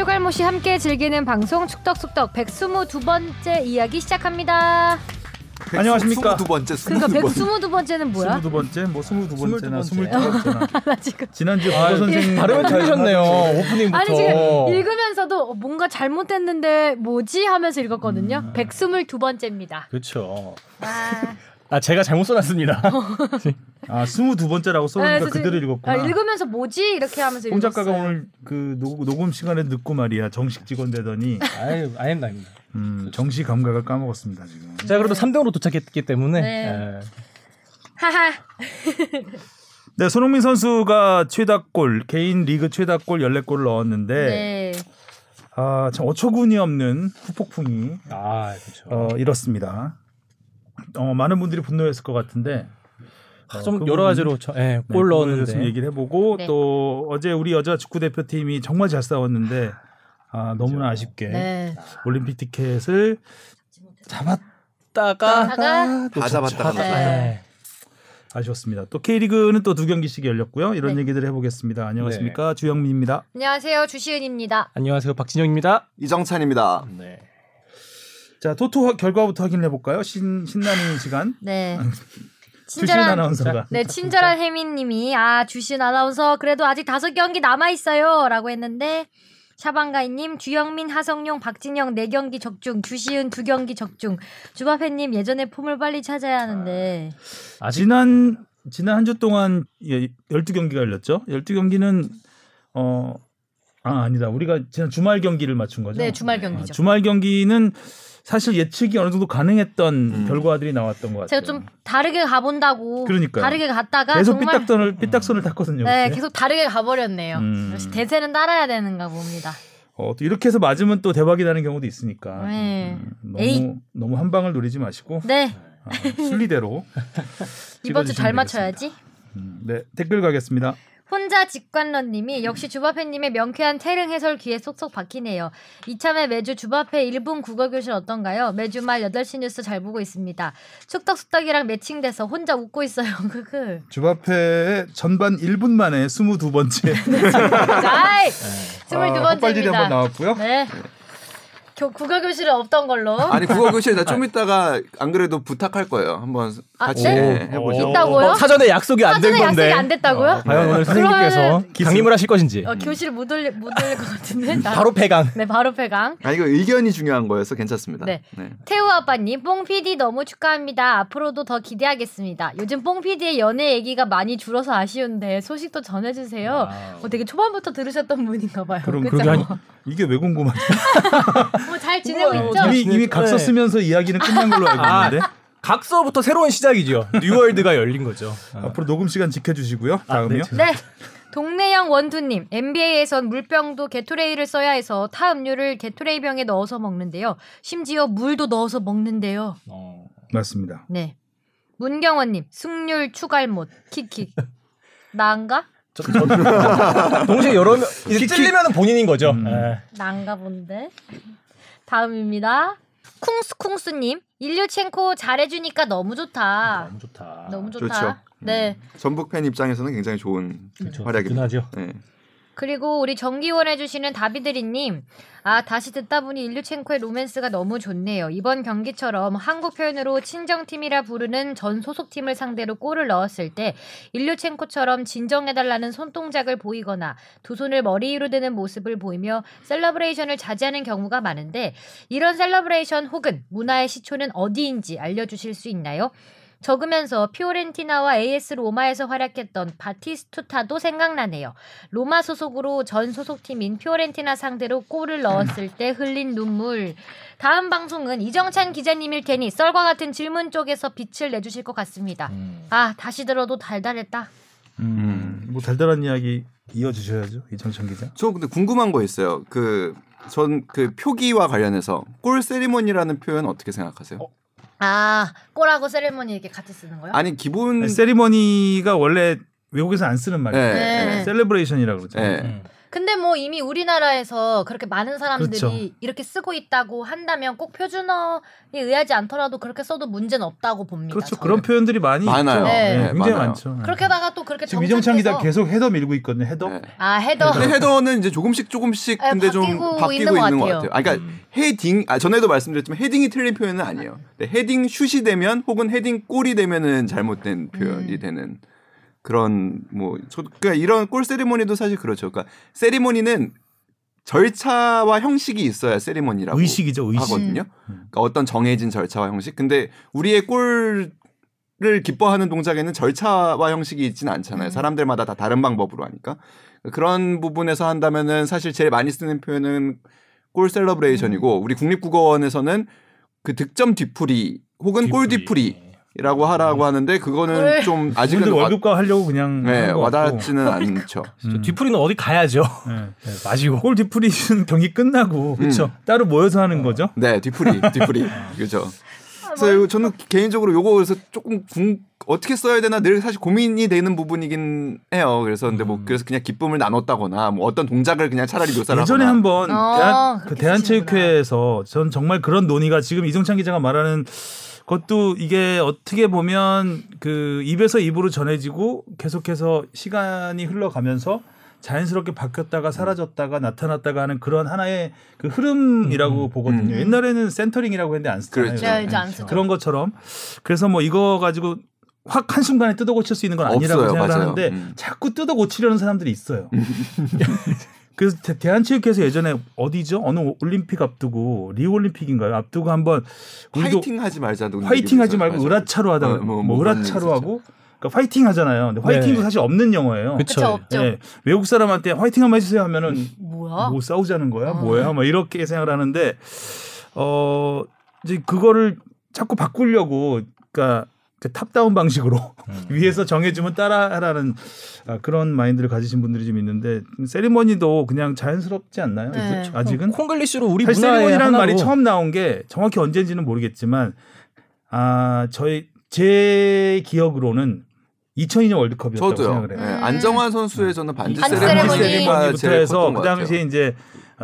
추갈모씨 함께 즐기는 방송 축덕숙덕 122번째 이야기 시작합니다. 안녕하십니까. 두 번째, 그러니까 스무 두 번째. 122번째는 뭐야? 스물두 번째, 뭐 스물두 번째나 스물두 스물두 번째나. 나 지금 지난주 아, 국어 선생님 발음을 틀리셨네요. 오프닝부터. 아니 지금 읽으면서도 어, 뭔가 잘못됐는데 뭐지 하면서 읽었거든요. 122번째입니다. 그렇죠. 아, 아 제가 잘못 써놨습니다. 아 스물두 번째라고 써니까 그대로 읽었구나. 아, 읽으면서 뭐지 이렇게 하면서 홍 작가가 읽었어요. 오늘 그 녹, 녹음 시간에 듣고 말이야 정식 직원 되더니 아유 아닙니다. 아닙니다. 음, 정시 감각을 까먹었습니다 지금. 제가 그래도 3등으로 도착했기 때문에 네. 예. 하하. 네, 손흥민 선수가 최다골 개인 리그 최다골 14골을 넣었는데 네. 아, 참 어처구니 없는 후폭풍이 아 그렇죠. 어, 이렇습니다. 어, 많은 분들이 분노했을 것 같은데 어, 좀 그 여러 부분, 가지로 저, 예, 네, 골그 부분에 넣었는데 얘기를 해보고 네. 또 어제 우리 여자 축구 대표팀이 정말 잘 싸웠는데 아, 너무나 아쉽게 네. 올림픽 티켓을 잡았다가 다가 다 잡았다가 네. 네. 아쉬웠습니다. 또 K리그는 또 두 경기씩 열렸고요. 이런 네. 얘기들을 해보겠습니다. 안녕하십니까 주영민입니다. 안녕하세요 주시은입니다. 안녕하세요 박진영입니다. 이정찬입니다. 네. 자 토토 화- 결과부터 확인해 볼까요? 신 신나는 시간. 네. 주신 아나운서가. 네, 친절한 혜민님이 아 주신 아나운서 그래도 아직 다섯 경기 남아 있어요라고 했는데 샤방가이님 주영민 하성용 박진영 네 경기 적중 주시은 두 경기 적중 주바페님 예전의 폼을 빨리 찾아야 하는데 아직 지난 지난 한 주 동안 예, 12경기가 열렸죠. 12경기는 어 아, 아니다. 우리가 지난 주말 경기를 맞춘 거죠. 네 주말 아, 경기죠. 주말 경기는 사실 예측이 어느 정도 가능했던 음. 결과들이 나왔던 것 같아요. 제가 좀 다르게 가본다고 그러니까요. 다르게 갔다가 계속 정말 삐딱선을 삐딱선을 탔거든요. 네 그때. 계속 다르게 가버렸네요. 음. 역시 대세는 따라야 되는가 봅니다. 어, 또 이렇게 해서 맞으면 또 대박이 나는 경우도 있으니까 네. 음, 에이. 너무 너무 한 방을 노리지 마시고 네 아, 순리대로 이번 주 잘 맞춰야지. 음, 네 댓글 가겠습니다. 혼자 직관러님이 역시 주바페님의 명쾌한 태릉 해설 귀에 쏙쏙 박히네요. 이참에 매주 주바페 1분 국어 교실 어떤가요? 매주 말 8시 뉴스 잘 보고 있습니다. 축덕숙덕이랑 매칭돼서 혼자 웃고 있어요. 크크. 주바페의 전반 1분 만에 22번째 아이! 아, 헛발질이 한번 22번째입니다. 나왔고요. 네. 교, 국어 교실은 없던 걸로. 아니 국어 교실 나 좀 이따가 안 그래도 부탁할 거예요. 한번 아, 같이 네? 해보죠. 있다고요? 어, 사전에 약속이 안된 사전에 건데. 약속이 안 됐다고요? 어, 과연 오늘 선생님께서 강림을 하실 것인지. 어, 교실 못 올릴 못 올릴 것 같은데. 나- 바로 폐강. 네, 바로 폐강. 아 이거 의견이 중요한 거여서 괜찮습니다. 네. 네. 태우 아빠님, 뽕 PD 너무 축하합니다. 앞으로도 더 기대하겠습니다. 요즘 뽕 PD의 연애 얘기가 많이 줄어서 아쉬운데 소식도 전해주세요. 어, 되게 초반부터 들으셨던 분인가 봐요. 그럼 그죠? 그게 아니 이게 왜 궁금하죠? 뭐잘 지내고 우와, 있죠? 잘 이미 이미 각서 네. 쓰면서 이야기는 끝난 걸로 알고 아, 있는데 각서부터 새로운 시작이죠. 뉴월드가 열린 거죠. 어. 앞으로 녹음 시간 지켜주시고요. 다음이요. 네, 네. 동네형 원두님, NBA에선 물병도 게토레이를 써야 해서 타 음료를 게토레이 병에 넣어서 먹는데요. 심지어 물도 넣어서 먹는데요. 어. 맞습니다. 네. 문경원님, 승률 추갈못, 킥킥. 나인가? 저, 저, 동시에 여러 명 이제 찔리면 본인인 거죠. 음. 예. 난가 본데. 다음입니다. 쿵스쿵스님, 일류첸코 잘해주니까 너무 좋다. 너무 좋다. 너무 좋다. 좋죠. 네. 전북 팬 입장에서는 굉장히 좋은 그렇죠. 활약입니다. 든든하죠. 네. 그리고 우리 정기 후원 해 주시는 다비드리님, 아 다시 듣다 보니 일류첸코의 로맨스가 너무 좋네요. 이번 경기처럼 한국 표현으로 친정팀이라 부르는 전 소속팀을 상대로 골을 넣었을 때 일류첸코처럼 진정해달라는 손동작을 보이거나 두 손을 머리 위로 드는 모습을 보이며 celebration을 자제하는 경우가 많은데 이런 celebration 혹은 문화의 시초는 어디인지 알려주실 수 있나요? 적으면서 피오렌티나와 AS 로마에서 활약했던 바티스투타도 생각나네요. 로마 소속으로 전 소속팀인 피오렌티나 상대로 골을 넣었을 때 흘린 눈물. 다음 방송은 이정찬 기자님일 테니 썰과 같은 질문 쪽에서 빛을 내주실 것 같습니다. 음. 아 다시 들어도 달달했다. 음, 뭐 달달한 이야기 이어주셔야죠 이정천 기자. 저 근데 궁금한 거 있어요. 그전그 표기와 관련해서 골 세리머니라는 표현 어떻게 생각하세요? 어? 아 골하고 세레모니 이렇게 같이 쓰는 거요? 아니 기본 세리머니가 원래 외국에서 안 쓰는 말이에요. 네. 네. celebration이라고 그러죠. 네. 음. 근데 뭐 이미 우리나라에서 그렇게 많은 사람들이 그렇죠. 이렇게 쓰고 있다고 한다면 꼭 표준어에 의하지 않더라도 그렇게 써도 문제는 없다고 봅니다. 그렇죠. 저는. 그런 표현들이 많이 많아요. 있죠. 네. 네, 네, 굉장히 많아요. 많죠. 네. 그렇게다가 또 그렇게 지금 이정찬 기자 계속 header 밀고 있거든요. header. 네. 아 header 근데 header는 이제 조금씩 조금씩 네, 근데 좀 바뀌고 바뀌고 있는 있는, 것것 같아요. 같아요. 아, 그러니까 헤딩 아 전에도 말씀드렸지만 헤딩이 틀린 표현은 아니에요. 근데 헤딩 슛이 되면 혹은 헤딩 골이 되면은 잘못된 표현이 음. 되는 그런 뭐 저, 그러니까 이런 골 세리머니도 사실 그렇죠. 그러니까 세리머니는 절차와 형식이 있어야 세리머니라고 의식이죠. 의식. 하거든요. 음. 그러니까 어떤 정해진 절차와 형식. 근데 우리의 골을 기뻐하는 동작에는 절차와 형식이 있지는 않잖아요. 음. 사람들마다 다 다른 방법으로 하니까. 그런 부분에서 한다면은 사실 제일 많이 쓰는 표현은 골 셀러브레이션이고 음. 우리 국립국어원에서는 그 득점 뒤풀이 혹은 골 뒤풀이 라고 하라고 하는데 그거는 골. 좀 아직은 아직은 와, 월급과 하려고 그냥 네. 와닿지는 않죠. 음. 뒤풀이는 어디 가야죠. 네. 네, 마시고. 골 뒤풀이는 경기 끝나고 그쵸. 따로 모여서 하는 거죠. 네, 뒤풀이, 뒤풀이. 그죠. 아, 그래서 이거 저는 개인적으로 요거에서 조금 궁, 어떻게 써야 되나 늘 사실 고민이 되는 부분이긴 해요. 그래서 근데 뭐 음. 그래서 그냥 기쁨을 나눴다거나 뭐 어떤 동작을 그냥 차라리 묘사를 예전에. 한번 어, 대한, 그 대한체육회에서 전 정말 그런 논의가 지금 이정찬 기자가 말하는 것도 이게 어떻게 보면 그 입에서 입으로 전해지고 계속해서 시간이 흘러가면서 자연스럽게 바뀌었다가 사라졌다가 나타났다가 하는 그런 하나의 그 흐름이라고 음, 보거든요. 음. 옛날에는 센터링이라고 했는데 안 쓰잖아요. 그렇죠. 네, 안 쓰죠. 그런 것처럼 그래서 뭐 이거 가지고 확 한순간에 뜯어 고칠 수 있는 건 아니라고 없어요. 생각을 맞아요. 하는데 음. 자꾸 뜯어 고치려는 사람들이 있어요. 그래서 대- 대한체육회에서 예전에 어디죠? 어느 올림픽 앞두고 리우 올림픽인가요? 앞두고 한번 우리도 화이팅 하지 말자. 화이팅 하지 말고 으라차로 하다가 어, 뭐, 뭐, 뭐 으라차로 하고 그러니까 화이팅 하잖아요. 근데 화이팅도 네. 사실 없는 영어예요. 없죠. 예, 외국 사람한테 화이팅 한번 해주세요 하면은 뭐야? 뭐 싸우자는 거야? 어. 뭐야? 뭐 이렇게 생각을 하는데 어 이제 그거를 자꾸 바꾸려고 그러니까 그 top-down 방식으로 음. 위에서 정해주면 따라하라는 아, 그런 마인드를 가지신 분들이 좀 있는데 세리머니도 그냥 자연스럽지 않나요? 네. 아직은 콩글리시로 우리 문화의 세리머니라는 하나로 말이 처음 나온 게 정확히 언제인지는 모르겠지만 아 저희 제 기억으로는 2002년 월드컵이었다고 저도요. 생각을 해요. 네, 음. 안정환 선수의 저는 반지 반지 세레머니 세레머니. 세리머니가 세리머니부터 제일 해서 그. 당시에 이제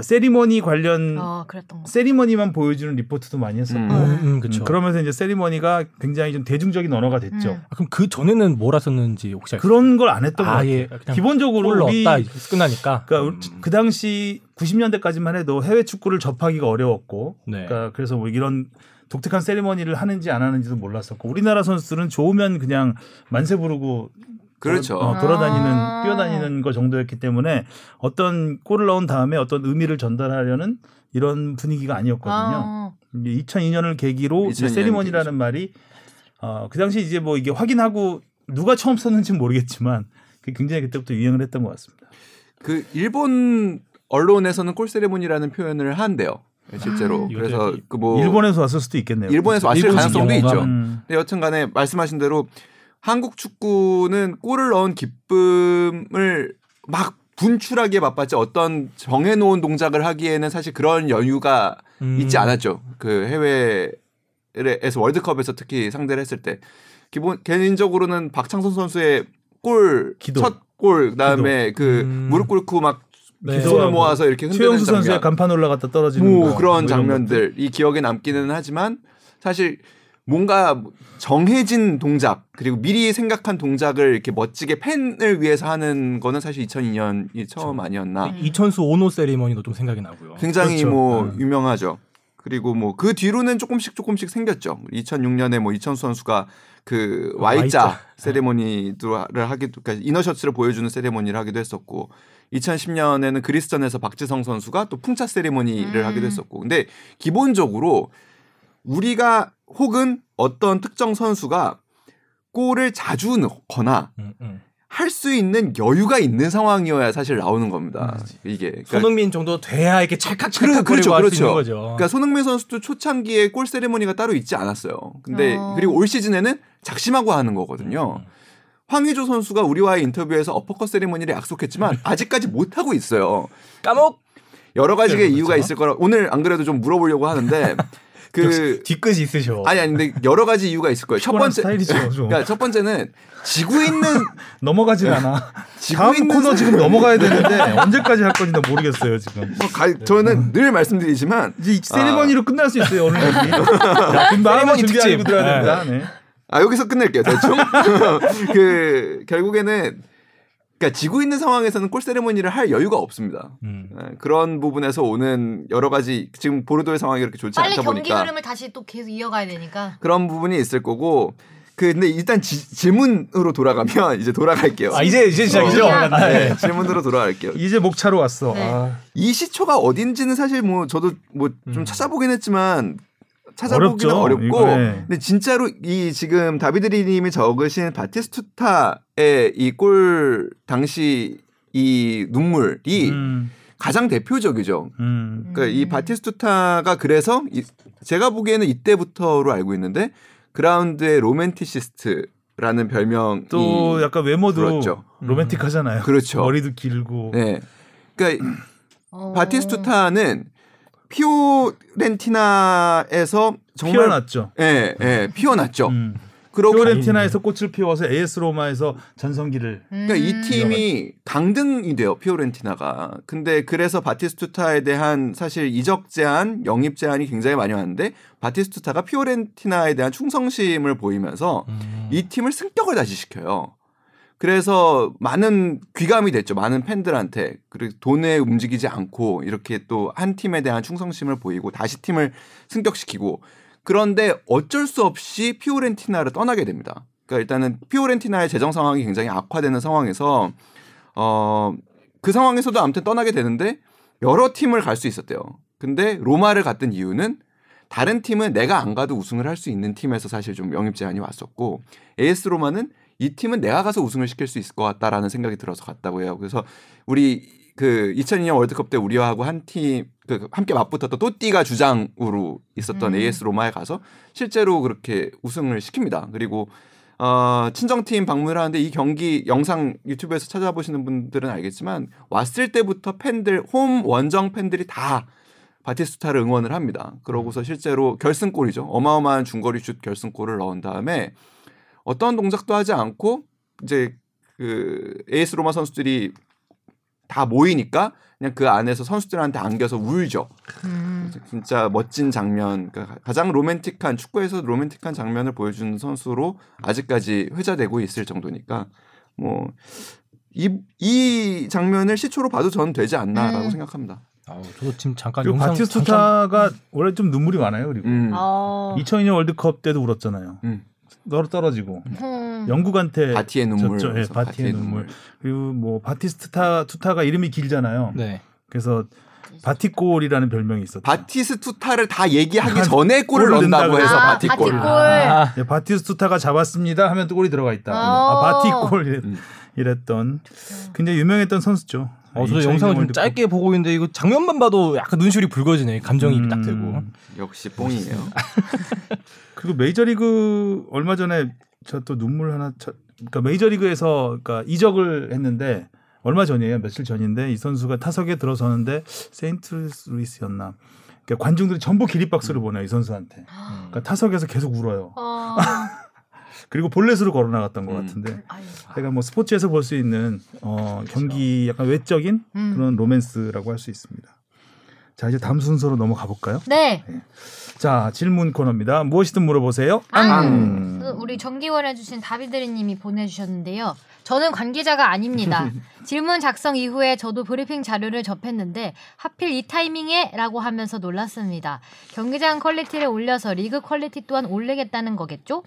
세리머니 관련 어, 그랬던 거. 세리머니만 보여주는 리포트도 많이 했었고 음. 음, 음, 그쵸. 음, 그러면서 이제 세리머니가 굉장히 좀 대중적인 언어가 됐죠. 음. 아, 그럼 그 전에는 뭐라 썼는지 혹시? 그런 걸 안 했던 것 아예 같아요. 그냥 기본적으로 골 우리 끝나니까. 그러니까 음. 그 당시 90년대까지만 해도 해외 축구를 접하기가 어려웠고, 네. 그러니까 그래서 뭐 이런 독특한 세리머니를 하는지 안 하는지도 몰랐었고, 우리나라 선수들은 좋으면 그냥 만세 부르고 그렇죠. 어, 돌아다니는 아. 뛰어다니는 거 정도였기 때문에 어떤 골을 넣은 다음에 어떤 의미를 전달하려는 이런 분위기가 아니었거든요. 아, 이제 2002년을 계기로 이제 2002년 세리머니라는 계기죠. 말이 어, 그 당시 이제 뭐 이게 확인하고 누가 처음 썼는지는 모르겠지만 굉장히 그때부터 유행을 했던 것 같습니다. 그 일본 언론에서는 골 세레모니라는 표현을 한대요. 실제로. 음. 그래서 그 뭐 일본에서 왔을 수도 있겠네요. 일본에서 왔을 일본식 가능성도 있죠. 음. 근데 여튼간에 말씀하신 대로 한국 축구는 골을 넣은 기쁨을 막 분출하기에 바빴지 어떤 정해놓은 동작을 하기에는 사실 그런 여유가 음. 있지 않았죠. 그 해외에서 월드컵에서 특히 상대를 했을 때 기본 개인적으로는 박창선 선수의 골 기도. 첫골 그다음에 그 음. 무릎 꿇고 막 네. 손을 모아서 이렇게 흔드는 최영수 선수의 장면. 간판 올라갔다 떨어지는 뭐 거, 그런 뭐 장면들 이 기억에 남기는 하지만 사실 뭔가 정해진 동작 그리고 미리 생각한 동작을 이렇게 멋지게 팬을 위해서 하는 거는 사실 2002년이 처음 아니었나. 음. 이천수 오노 세리머니도 좀 생각이 나고요. 굉장히 그렇죠. 뭐 음. 유명하죠. 그리고 뭐 그 뒤로는 조금씩 조금씩 생겼죠. 2006년에 뭐 이천수 선수가 그 Y자 Y자. 세레모니를 하기도 그러니까 이너 셔츠를 보여주는 세레모니를 하기도 했었고 2010년에는 그리스전에서 박지성 선수가 또 풍차 세레모니를 음. 하기도 했었고 근데 기본적으로 우리가 혹은 어떤 특정 선수가 골을 자주 넣거나 음, 음. 할수 있는 여유가 있는 상황이어야 사실 나오는 겁니다. 이게 그러니까 손흥민 정도 돼야 이렇게 찰칵찰칵 그렇죠, 거리고 할수 그렇죠. 있는 거죠. 그러니까 손흥민 선수도 초창기에 골 세레모니가 따로 있지 않았어요. 근데 어. 그리고 올 시즌에는 작심하고 하는 거거든요. 음. 황의조 선수가 우리와의 인터뷰에서 어퍼컷 세레모니를 약속했지만 아직까지 못 하고 있어요. 까먹 여러 가지의 그렇죠. 이유가 있을 거라 오늘 안 그래도 좀 물어보려고 하는데 그 뒤끝이 있으셔. 아니 아니 근데 여러 가지 이유가 있을 거예요. 첫 번째 스타일이죠. 좀. 그러니까 첫 번째는 지고 있는 넘어가질 않아. 지고 다음 있는 코너 사- 지금 넘어가야 되는데 언제까지 할 건지 나 모르겠어요 지금. 뭐 가- 저는 늘 말씀드리지만 이제 이 세리머니로 끝날 수 있어요 오늘 얘기. 세리머니 준비하고. 들어야 됩니다. 네. 아 여기서 끝낼게요 대충 그 결국에는 그러니까 지고 있는 상황에서는 골 세레모니를 할 여유가 없습니다. 음. 예, 그런 부분에서 오는 여러 가지 지금 보르도의 상황이 그렇게 좋지 빨리 않다 경기 보니까 흐름을 다시 또 계속 이어가야 되니까. 그런 부분이 있을 거고 그 근데 일단 지- 질문으로 돌아가면 이제 돌아갈게요. 아 이제 이제 시작이죠. 어, 아, 네. 네, 질문으로 돌아갈게요. 이제 목차로 왔어. 네. 아, 이 시초가 어딘지는 사실 뭐 저도 뭐좀 음. 찾아보긴 했지만 찾아보기는 어렵죠. 어렵고 이거에. 근데 진짜로 이 지금 다비드리 님이 적으신 바티스투타의 이 골 당시 이 눈물이 음, 가장 대표적이죠. 음. 그러니까 이 바티스투타가 그래서 이- 제가 보기에는 이때부터로 알고 있는데 그라운드의 로맨티시스트 라는 별명이 또 약간 외모도 그렇죠. 로맨틱하잖아요. 그렇죠. 머리도 길고. 네. 그러니까 어. 바티스투타는 피오렌티나에서 정말 피어났죠. 예, 예, 피어났죠. 음. 그러고 피오렌티나에서 꽃을 피워서 AS 로마에서 전성기를 음. 그러니까 이 팀이 강등이 돼요 피오렌티나가. 근데 그래서 바티스투타에 대한 사실 이적 제한, 영입 제한이 굉장히 많이 왔는데 바티스투타가 피오렌티나에 대한 충성심을 보이면서 음. 이 팀을 승격을 다시 시켜요. 그래서 많은 귀감이 됐죠. 많은 팬들한테. 그리고 돈에 움직이지 않고 이렇게 또 한 팀에 대한 충성심을 보이고 다시 팀을 승격시키고 그런데 어쩔 수 없이 피오렌티나를 떠나게 됩니다. 그러니까 일단은 피오렌티나의 재정 상황이 굉장히 악화되는 상황에서 어 그 상황에서도 아무튼 떠나게 되는데 여러 팀을 갈 수 있었대요. 근데 로마를 갔던 이유는 다른 팀은 내가 안 가도 우승을 할 수 있는 팀에서 사실 좀 영입 제한이 왔었고 AS 로마는 이 팀은 내가 가서 우승을 시킬 수 있을 것 같다라는 생각이 들어서 갔다고 해요. 그래서 우리 그 2002년 월드컵 때 우리와 하고 한 팀 그 함께 맞붙었던 또띠가 주장으로 있었던 음. AS 로마에 가서 실제로 그렇게 우승을 시킵니다. 그리고 어, 친정팀 방문을 하는데 이 경기 영상 유튜브에서 찾아보시는 분들은 알겠지만 왔을 때부터 팬들 홈 원정 팬들이 다 바티스타를 응원을 합니다. 그러고서 실제로 결승골이죠. 어마어마한 중거리 슛 결승골을 넣은 다음에 어떤 동작도 하지 않고 이제 그 에이스 로마 선수들이 다 모이니까 그냥 그 안에서 선수들한테 안겨서 울죠. 음. 진짜 멋진 장면, 그러니까 가장 로맨틱한 축구에서 로맨틱한 장면을 보여주는 선수로 아직까지 회자되고 있을 정도니까 뭐. 이, 이 장면을 시초로 봐도 저는 되지 않나라고 음. 생각합니다. 아우, 저도 지금 잠깐 그리고 영상 바티스투타가 원래 좀 눈물이 많아요. 그리고 음. 어. 2002년 월드컵 때도 울었잖아요. 음. 떨어 떨어지고 음. 영국한테 바티의 눈물. 예, 그래서 바티의 눈물. 그리고 뭐 바티스투타 투타가 이름이 길잖아요. 네. 그래서 바티골이라는 별명이 있었죠. 바티스투타를 다 얘기하기 전에 골을 넣는다고 해서 아, 바티골. 바티골. 아, 예, 바티스투타가 잡았습니다 하면 또 골이 들어가 있다. 어. 아, 바티골 이랬, 음. 이랬던 굉장히 유명했던 선수죠. 어, 저도 2002년 영상을 좀. 짧게 보고 있는데 이거 장면만 봐도 약간 눈시울이 붉어지네. 감정이 음. 딱 들고. 역시 뽕이에요. 그리고 메이저리그 얼마 전에 저 또 눈물 하나 쳐, 그러니까 메이저리그에서 그러니까 이적을 했는데 얼마 전이에요. 며칠 전인데 이 선수가 타석에 들어서는데 세인트루이스였나. 그러니까 관중들이 전부 기립박수를 보내요 이 선수한테. 그러니까 타석에서 계속 울어요. 어. 그리고 볼넷으로 걸어 나갔던 것 음. 같은데. 아유. 제가 뭐 스포츠에서 볼 수 있는 어, 경기 약간 외적인 음. 그런 로맨스라고 할 수 있습니다. 자 이제 다음 순서로 넘어가 볼까요? 네. 자 질문 코너입니다. 무엇이든 물어보세요. 아, 앙. 그 우리 정기후원 해주신 다비드리님이 보내주셨는데요. 저는 관계자가 아닙니다. 질문 작성 이후에 저도 브리핑 자료를 접했는데 하필 이 타이밍에라고 하면서 놀랐습니다. 경기장 quality를 올려서 리그 quality 또한 올리겠다는 거겠죠?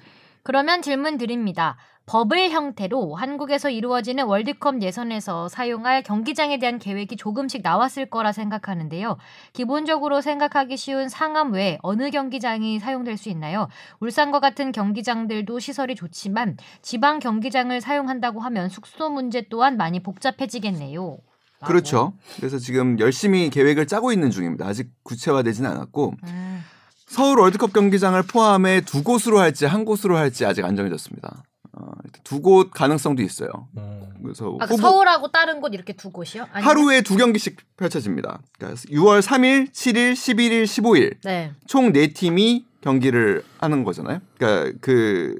그러면 질문 드립니다. 버블 형태로 한국에서 이루어지는 월드컵 예선에서 사용할 경기장에 대한 계획이 조금씩 나왔을 거라 생각하는데요. 기본적으로 생각하기 쉬운 상암 외 어느 경기장이 사용될 수 있나요? 울산과 같은 경기장들도 시설이 좋지만 지방 경기장을 사용한다고 하면 숙소 문제 또한 많이 복잡해지겠네요. 그렇죠. 그래서 지금 열심히 계획을 짜고 있는 중입니다. 아직 구체화되지는 않았고 음, 서울 월드컵 경기장을 포함해 두 곳으로 할지 한 곳으로 할지 아직 안 정해졌습니다. 어, 두곳 가능성도 있어요. 음. 그래서 아, 그 후보- 서울하고 다른 곳 이렇게 두 곳이요? 아니면- 하루에 두 경기씩 펼쳐집니다. 그러니까 6월 3일, 7일, 11일, 15일 네. 총 네 팀이 경기를 하는 거잖아요. 그러니까 그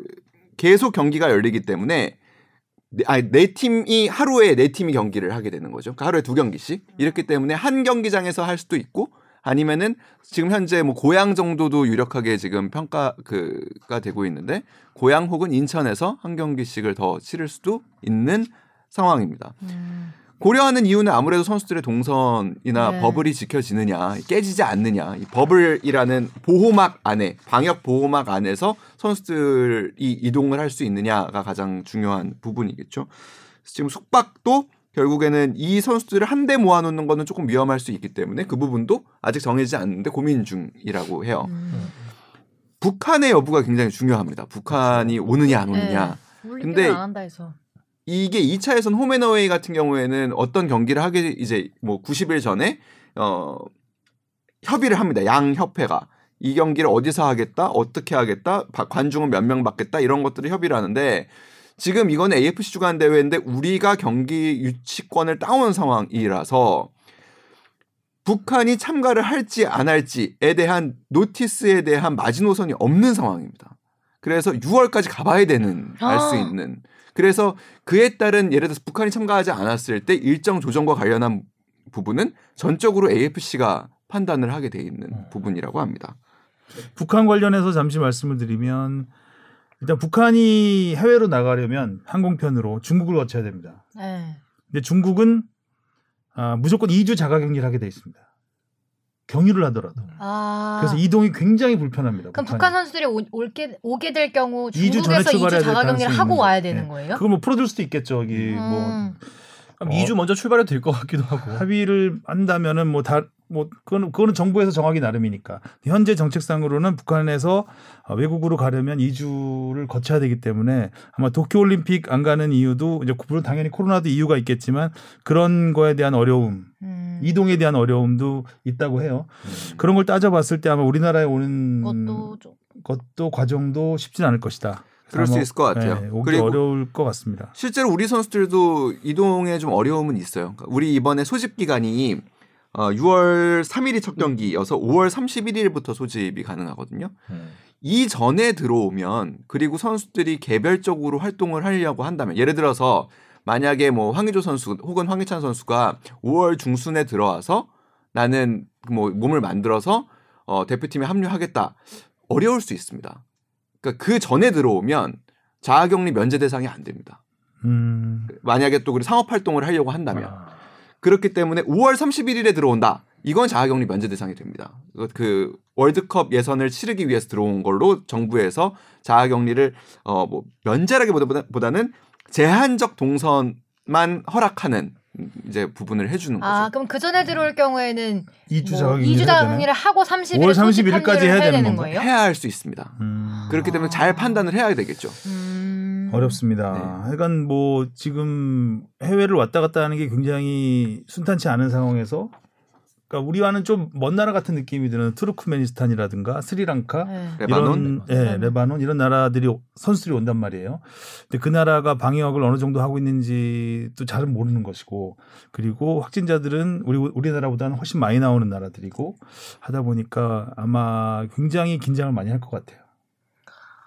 계속 경기가 열리기 때문에 네, 아니 네 팀이 하루에 네 팀이 경기를 하게 되는 거죠. 그러니까 하루에 두 경기씩 이렇기 때문에 한 경기장에서 할 수도 있고 아니면은 지금 현재 뭐 고양 정도도 유력하게 지금 평가 그가 되고 있는데 고양 혹은 인천에서 한 경기씩을 더 치를 수도 있는 상황입니다. 음. 고려하는 이유는 아무래도 선수들의 동선이나 네. 버블이 지켜지느냐 깨지지 않느냐 이 버블이라는 보호막 안에 방역 보호막 안에서 선수들이 이동을 할 수 있느냐가 가장 중요한 부분이겠죠. 지금 숙박도 결국에는 이 선수들을 한데 모아놓는 거는 조금 위험할 수 있기 때문에 그 부분도 아직 정해지지 않는데 고민 중이라고 해요. 음. 북한의 여부가 굉장히 중요합니다. 북한이 오느냐 안 오느냐. 네. 근데 안 한다 해서. 이게 2차 예선 홈앤어웨이 같은 경우에는 어떤 경기를 하게 이제 뭐 90일 전에 어 협의를 합니다. 양 협회가 이 경기를 어디서 하겠다, 어떻게 하겠다, 바- 관중은 몇 명 받겠다 이런 것들을 협의를 하는데 지금 이건 AFC 주간 대회인데 우리가 경기 유치권을 따온 상황이라서 북한이 참가를 할지 안 할지에 대한 노티스에 대한 마지노선이 없는 상황입니다. 그래서 6월까지 가봐야 되는 알수 아. 있는 그래서 그에 따른 예를 들어서 북한이 참가하지 않았을 때 일정 조정과 관련한 부분은 전적으로 AFC가 판단을 하게 돼 있는 부분이라고 합니다. 북한 관련해서 잠시 말씀을 드리면 일단 북한이 해외로 나가려면 항공편으로 중국을 거쳐야 됩니다. 네. 근데 중국은 아, 무조건 2주 자가 격리를 하게 돼 있습니다. 경유를 하더라도. 아. 그래서 이동이 굉장히 불편합니다. 그럼 북한이. 북한 선수들이 오, 올게, 오게 될 경우 중국에서 2주 출발해야 될 자가격리를 가능성이 하고 와야. 되는 네. 거예요? 그거 뭐 풀어줄 수도 있겠죠. 여기 뭐 음. 그럼 어. 2주 먼저 출발해도 될 것 같기도 하고. 합의를 한다면은 뭐 다 뭐 그거는 그거는 정부에서 정하기 나름이니까 현재 정책상으로는 북한에서 어, 외국으로 가려면 2주를 거쳐야 되기 때문에 아마 도쿄 올림픽 안 가는 이유도 이제 물론 당연히 코로나도 이유가 있겠지만 그런 거에 대한 어려움 음. 이동에 대한 어려움도 있다고 해요. 그런 걸 따져봤을 때 아마 우리나라에 오는 것도 좀. 것도 과정도 쉽진 않을 것이다. 그럴 수 있을 것 같아요. 예, 오기 그리고 어려울 것 같습니다. 실제로 우리 선수들도 이동에 좀 어려움은 있어요. 그러니까 우리 이번에 소집 기간이 어, 6월 3일이 첫 경기여서 5월 31일부터 소집이 가능하거든요. 음. 이 전에 들어오면 그리고 선수들이 개별적으로 활동을 하려고 한다면 예를 들어서 만약에 뭐 황의조 선수 혹은 황희찬 선수가 5월 중순에 들어와서 나는 뭐 몸을 만들어서 어, 대표팀에 합류하겠다 어려울 수 있습니다. 그러니까 그 전에 들어오면 자가격리 면제 대상이 안 됩니다. 음, 만약에 또 상업 활동을 하려고 한다면 아, 그렇기 때문에 5월 31일에 들어온다. 이건 자가격리 면제 대상이 됩니다. 그- 그 월드컵 예선을 치르기 위해서 들어온 걸로 정부에서 자가격리를 어뭐 면제라기보다는 제한적 동선만 허락하는 이제 부분을 해주는 거죠. 아, 그럼 그 전에 들어올 경우에는 2주 뭐 자가격리를 2주 해야 되나요? 자가격리를 하고 30일 5월 31일 까지 해야 되는 건가? 거예요? 해야 할 수 있습니다. 음. 그렇기 때문에 아. 잘 판단을 해야 되겠죠. 음. 어렵습니다. 네. 하여간 뭐 지금 해외를 왔다 갔다 하는 게 굉장히 순탄치 않은 상황에서 그러니까 우리와는 좀 먼 나라 같은 느낌이 드는 투르크메니스탄이라든가 스리랑카 네. 레바논? 이런 예, 레바논 이런 나라들이 오- 선수들이 온단 말이에요. 근데 그 나라가 방역을 어느 정도 하고 있는지도 잘 모르는 것이고 그리고 확진자들은 우리 우리나라보다는 훨씬 많이 나오는 나라들이고 하다 보니까 아마 굉장히 긴장을 많이 할 것 같아요.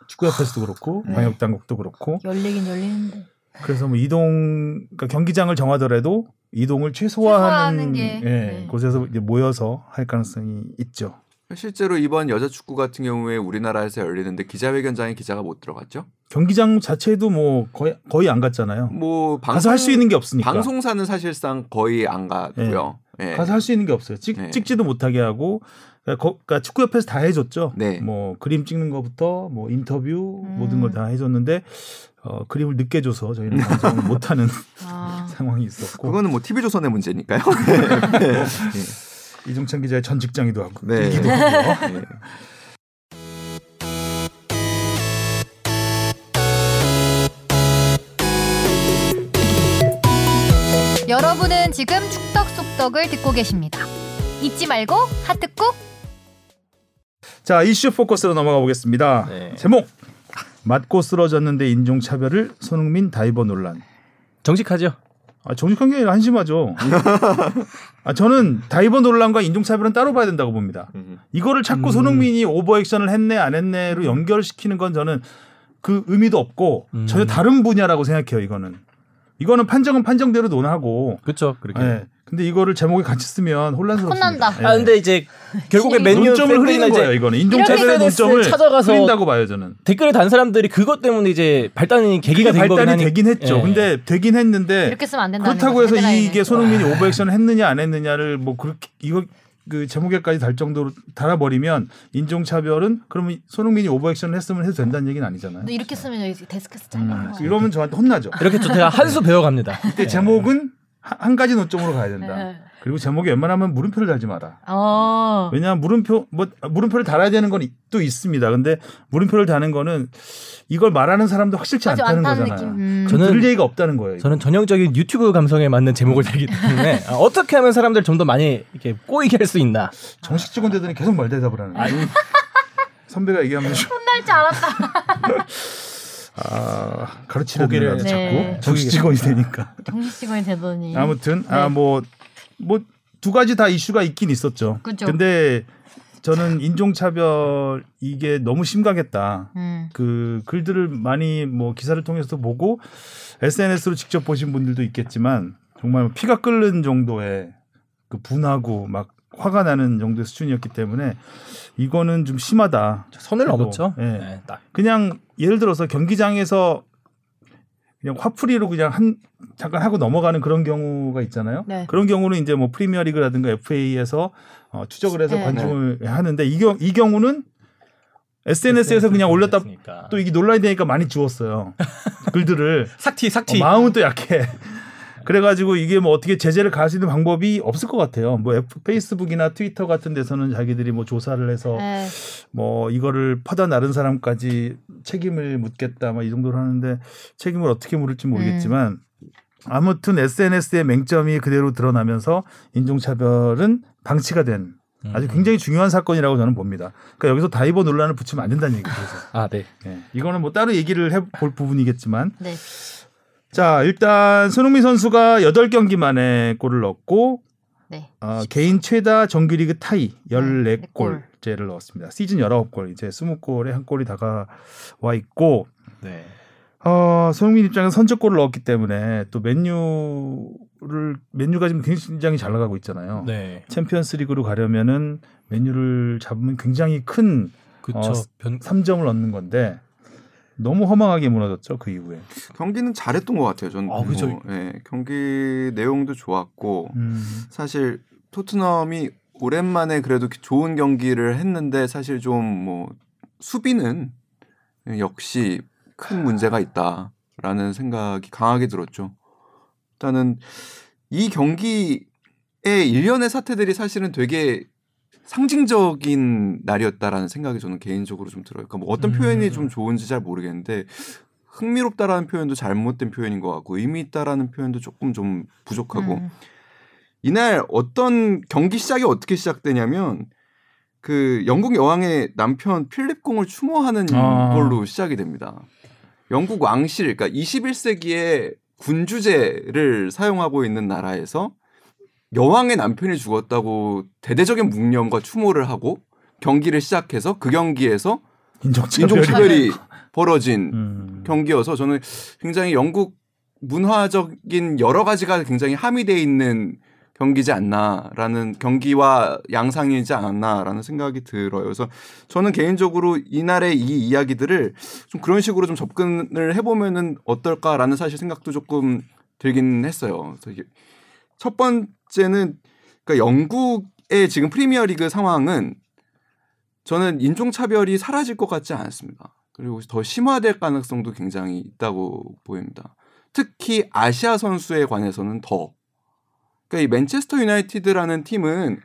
축구협회에서도 그렇고 네. 방역 당국도 그렇고 열리긴 열리는데. 그래서 뭐 이동 그러니까 경기장을 정하더라도 이동을 최소화하는 최소화하는 게, 예, 네. 곳에서 이제 모여서 할 가능성이 있죠. 실제로 이번 여자 축구 같은 경우에 우리나라에서 열리는데 기자회견장에 기자가 못 들어갔죠. 경기장 자체도 뭐 거의 거의 안 갔잖아요. 뭐 가서 할 수 있는 게 없으니까. 방송사는 사실상 거의 안 가고요. 예. 가서 할 수 있는 게 없어요. 찍, 네. 찍지도 못하게 하고 그러니까, 거- 그러니까 축구협회에서 다 해줬죠. 네. 뭐 그림 찍는 것부터 뭐 인터뷰 음. 모든 걸 다 해줬는데 어, 그림을 늦게 줘서 저희는 방송을 못하는 아. 상황이 있었고 그거는 뭐 TV 조선의 문제니까요. 이종찬 기자의 전 직장이도 하고 네. 일기도 하고요. 네. 여러분은 지금 축덕 속덕을 듣고 계십니다. 잊지 말고 하트 꾹. 자 이슈 포커스로 넘어가 보겠습니다. 네. 제목 맞고 쓰러졌는데 인종차별을 손흥민 다이버 논란. 정직하죠. 아, 정직한 게 아니라 한심하죠. 아, 저는 다이버 논란과 인종차별은 따로 봐야 된다고 봅니다. 음. 이거를 자꾸 음. 손흥민이 오버액션을 했네 안 했네로 연결시키는 건 저는 그 의미도 없고 음. 전혀 다른 분야라고 생각해요. 이거는 이거는 판정은 판정대로 논하고. 그렇죠. 그렇게. 예. 근데 이거를 제목에 같이 쓰면 혼란스럽습니다. 혼난다. 예. 아 근데 이제 결국에 맨유 논점을 팬들이나 흐리는 이제 거예요. 이거는 인종차별의 논점을 찾아가서 흐린다고 봐요. 저는. 댓글에 단 사람들이 그것 때문에 이제 발단이 계기가 된 거긴 발단이 하니. 되긴 했죠. 예. 근데 되긴 했는데 이렇게 쓰면 안 된다는 그렇다고 해서 헤드라인을. 이게 손흥민이 오버액션을 했느냐 안 했느냐를 뭐 그렇게 이거 그 제목에까지 달 정도로 달아버리면 인종차별은 그러면 손흥민이 오버액션을 했으면 해도 된다는 얘기는 아니잖아요. 근데 이렇게 쓰면 여기 데스크에서 음, 잘려. 이러면 저한테 혼나죠. 이렇게 좀 제가 한 수 배워갑니다. 근데 제목은 한- 한 가지 논점으로 가야 된다. 네. 그리고 제목에 웬만하면 물음표를 달지 마라. 어. 왜냐하면 물음표 뭐 물음표를 달아야 되는 건 또 있습니다. 근데 물음표를 다는 거는 이걸 말하는 사람도 확실치 않다는 않다는 거잖아요. 음. 저는 들 얘기가 없다는 거예요. 이거. 저는 전형적인 유튜브 감성에 맞는 제목을 달기 때문에 아, 어떻게 하면 사람들 좀 더 많이 이렇게 꼬이게 할 수 있나. 정식 직원 되더니 계속 말 대답을 하는 거예요. 선배가 얘기하면 좀, 혼날 줄 알았다. 아 가르치려 고개를 네. 자꾸 정식 직원이 되니까. 정식 직원이 되더니. 아무튼 네. 아뭐 뭐 두 가지 다 이슈가 있긴 있었죠. 그죠. 근데 저는 인종차별 이게 너무 심각했다. 음. 그 글들을 많이 뭐 기사를 통해서 보고 SNS로 직접 보신 분들도 있겠지만 정말 피가 끓는 정도의 그 분하고 막 화가 나는 정도의 수준이었기 때문에 이거는 좀 심하다. 선을 넘었죠. 예. 네, 딱. 그냥 예를 들어서 경기장에서 그냥 화풀이로 그냥 한 잠깐 하고 넘어가는 그런 경우가 있잖아요. 네. 그런 경우는 이제 뭐 프리미어리그라든가 FA에서 어, 추적을 해서 네. 관중을 하는데 이, 경, 이 경우는 SNS에서 그냥 올렸다 했으니까. 또 이게 논란이 되니까 많이 지웠어요. 글들을 삭티 어, 삭티. 마음은 또 약해. 그래가지고 이게 뭐 어떻게 제재를 가할 수 있는 방법이 없을 것 같아요. 뭐 페이스북이나 트위터 같은 데서는 자기들이 뭐 조사를 해서 네. 뭐 이거를 퍼다 나른 사람까지 책임을 묻겠다 막 이 정도로 하는데 책임을 어떻게 물을지 모르겠지만 아무튼 SNS의 맹점이 그대로 드러나면서 인종차별은 방치가 된 아주 굉장히 중요한 사건이라고 저는 봅니다. 그러니까 여기서 다이버 논란을 붙이면 안 된다는 얘기죠. 그래서. 아 네. 예. 이거는 뭐 따로 얘기를 해 볼 부분이겠지만 네. 자 일단 손흥민 선수가 8경기 만에 골을 넣었고 네. 어, 개인 최다 정규리그 타이 네, 14골째를 넣었습니다. 시즌 19골 이제 20골에 한 골이 다가와 있고 네. 어, 손흥민 입장에서 선제골을 넣었기 때문에 또 맨유를 맨유가 지금 굉장히 잘 나가고 있잖아요. 네. 챔피언스리그로 가려면은 맨유를 잡으면 굉장히 큰 그쵸. 어, 변 3점을 얻는 건데 너무 허망하게 무너졌죠 그 이후에. 경기는 잘했던 것 같아요. 저는 아, 그죠. 뭐, 예, 경기 내용도 좋았고 음. 사실 토트넘이 오랜만에 그래도 좋은 경기를 했는데 사실 좀 뭐 수비는 역시 큰 문제가 있다라는 생각이 강하게 들었죠. 일단은 이 경기의 일련의 사태들이 사실은 되게 상징적인 날이었다라는 생각이 저는 개인적으로 좀 들어요. 그러니까 뭐 어떤 음. 표현이 좀 좋은지 잘 모르겠는데 흥미롭다라는 표현도 잘못된 표현인 것 같고 의미 있다라는 표현도 조금 좀 부족하고 음. 이날 어떤 경기 시작이 어떻게 시작되냐면 그 영국 여왕의 남편 필립 공을 추모하는 아. 걸로 시작이 됩니다. 영국 왕실 그러니까 21세기에 군주제를 사용하고 있는 나라에서 여왕의 남편이 죽었다고 대대적인 묵념과 추모를 하고 경기를 시작해서 그 경기에서 인종차별이. 벌어진 음. 경기여서 저는 굉장히 영국 문화적인 여러 가지가 굉장히 함의돼 있는 경기지 않나라는 경기와 양상이지 않았나라는 생각이 들어요. 그래서 저는 개인적으로 이날의 이 이야기들을 좀 그런 식으로 좀 접근을 해보면은 어떨까라는 사실 생각도 조금 들긴 했어요. 그래서 첫 번째는 그러니까 영국의 지금 프리미어리그 상황은 저는 인종차별이 사라질 것 같지 않습니다. 그리고 더 심화될 가능성도 굉장히 있다고 보입니다. 특히 아시아 선수에 관해서는 더. 그러니까 이 맨체스터 유나이티드라는 팀은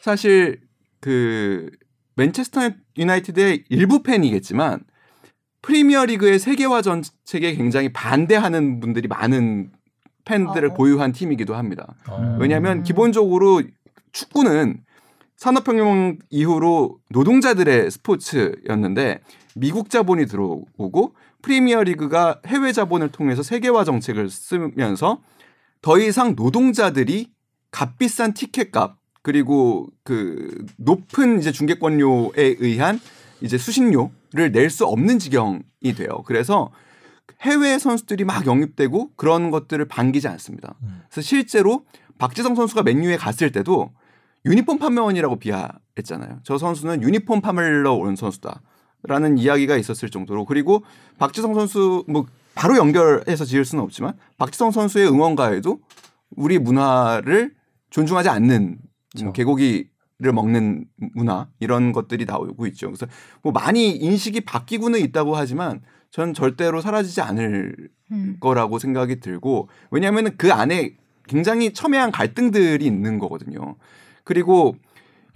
사실 그 맨체스터 유나이티드의 일부 팬이겠지만 프리미어리그의 세계화 정책에 굉장히 반대하는 분들이 많은 팬들을 어. 보유한 팀이기도 합니다. 어. 왜냐하면 음. 기본적으로 축구는 산업혁명 이후로 노동자들의 스포츠였는데 미국 자본이 들어오고 프리미어 리그가 해외 자본을 통해서 세계화 정책을 쓰면서 더 이상 노동자들이 값비싼 티켓값 그리고 그 높은 이제 중개권료에 의한 이제 수신료를 낼 수 없는 지경이 돼요. 그래서 해외 선수들이 막 영입되고 그런 것들을 반기지 않습니다. 음. 그래서 실제로 박지성 선수가 맨유에 갔을 때도 유니폼 판매원이라고 비하했잖아요. 저 선수는 유니폼 판매러 온 선수다. 라는 이야기가 있었을 정도로 그리고 박지성 선수 뭐 바로 연결해서 지을 수는 없지만 박지성 선수의 응원가에도 우리 문화를 존중하지 않는 뭐 개고기를 먹는 문화 이런 것들이 나오고 있죠. 그래서 뭐 많이 인식이 바뀌고는 있다고 하지만 전 절대로 사라지지 않을 음. 거라고 생각이 들고 왜냐하면 그 안에 굉장히 첨예한 갈등들이 있는 거거든요. 그리고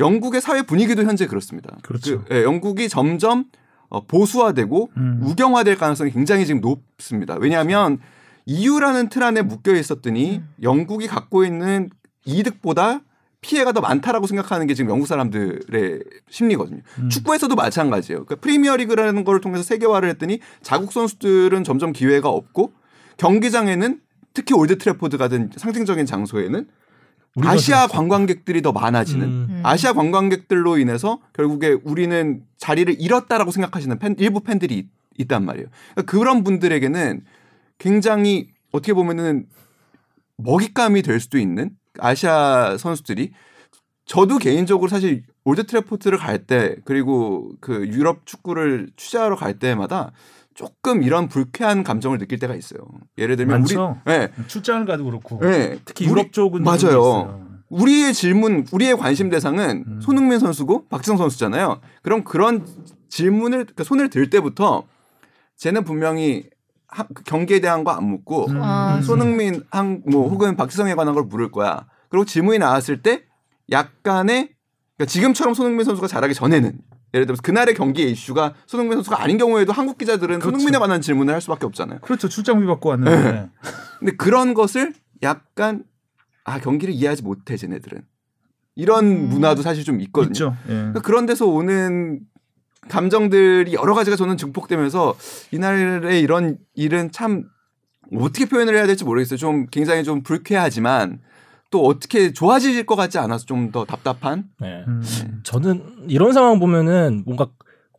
영국의 사회 분위기도 현재 그렇습니다. 그렇죠. 그, 예, 영국이 점점 어, 보수화되고 음. 우경화될 가능성이 굉장히 지금 높습니다. 왜냐하면 EU라는 틀 안에 묶여 있었더니 음. 영국이 갖고 있는 이득보다 피해가 더 많다라고 생각하는 게 지금 영국 사람들의 심리거든요. 음. 축구에서도 마찬가지예요. 그러니까 프리미어리그라는 걸 통해서 세계화를 했더니 자국 선수들은 점점 기회가 없고 경기장에는 특히 올드 트래포드 같은 상징적인 장소에는 아시아. 관광객들이 더 많아지는 음. 음. 아시아 관광객들로 인해서 결국에 우리는 자리를 잃었다라고 생각하시는 팬, 일부 팬들이 있, 있단 말이에요. 그러니까 그런 분들에게는 굉장히 어떻게 보면은 먹잇감이 될 수도 있는 아시아 선수들이 저도 개인적으로 사실 올드 트래포드를 갈 때 그리고 그 유럽 축구를 취재하러 갈 때마다 조금 이런 불쾌한 감정을 느낄 때가 있어요. 예를 들면 많죠. 우리 네, 출장을 가도 그렇고 네. 특히 우리- 유럽 쪽은 좀 맞아요. 있어요. 우리의 질문, 우리의 관심 대상은 음. 손흥민 선수고 박지성 선수잖아요. 그럼 그런 질문을 그러니까 손을 들 때부터 쟤는 분명히 하- 그 경기에 대한 거 안 묻고 음. 아, 손흥민 한 뭐 혹은 박지성에 관한 걸 물을 거야. 그리고 질문이 나왔을 때 약간의 그러니까 지금처럼 손흥민 선수가 잘하기 전에는 예를 들면 그날의 경기의 이슈가 손흥민 선수가 아닌 경우에도 한국 기자들은 그렇죠. 손흥민에 관한 질문을 할 수밖에 없잖아요. 그렇죠. 출장비 받고 왔는데 근데 그런 것을 약간 아 경기를 이해하지 못해 쟤네들은 이런 음. 문화도 사실 좀 있거든요. 있죠. 예. 그러니까 그런 데서 오는 감정들이 여러 가지가 저는 증폭되면서 이날의 이런 일은 참 어떻게 표현을 해야 될지 모르겠어요. 좀 굉장히 좀 불쾌하지만 또 어떻게 좋아질 것 같지 않아서 좀 더 답답한. 네. 음. 저는 이런 상황 보면은 뭔가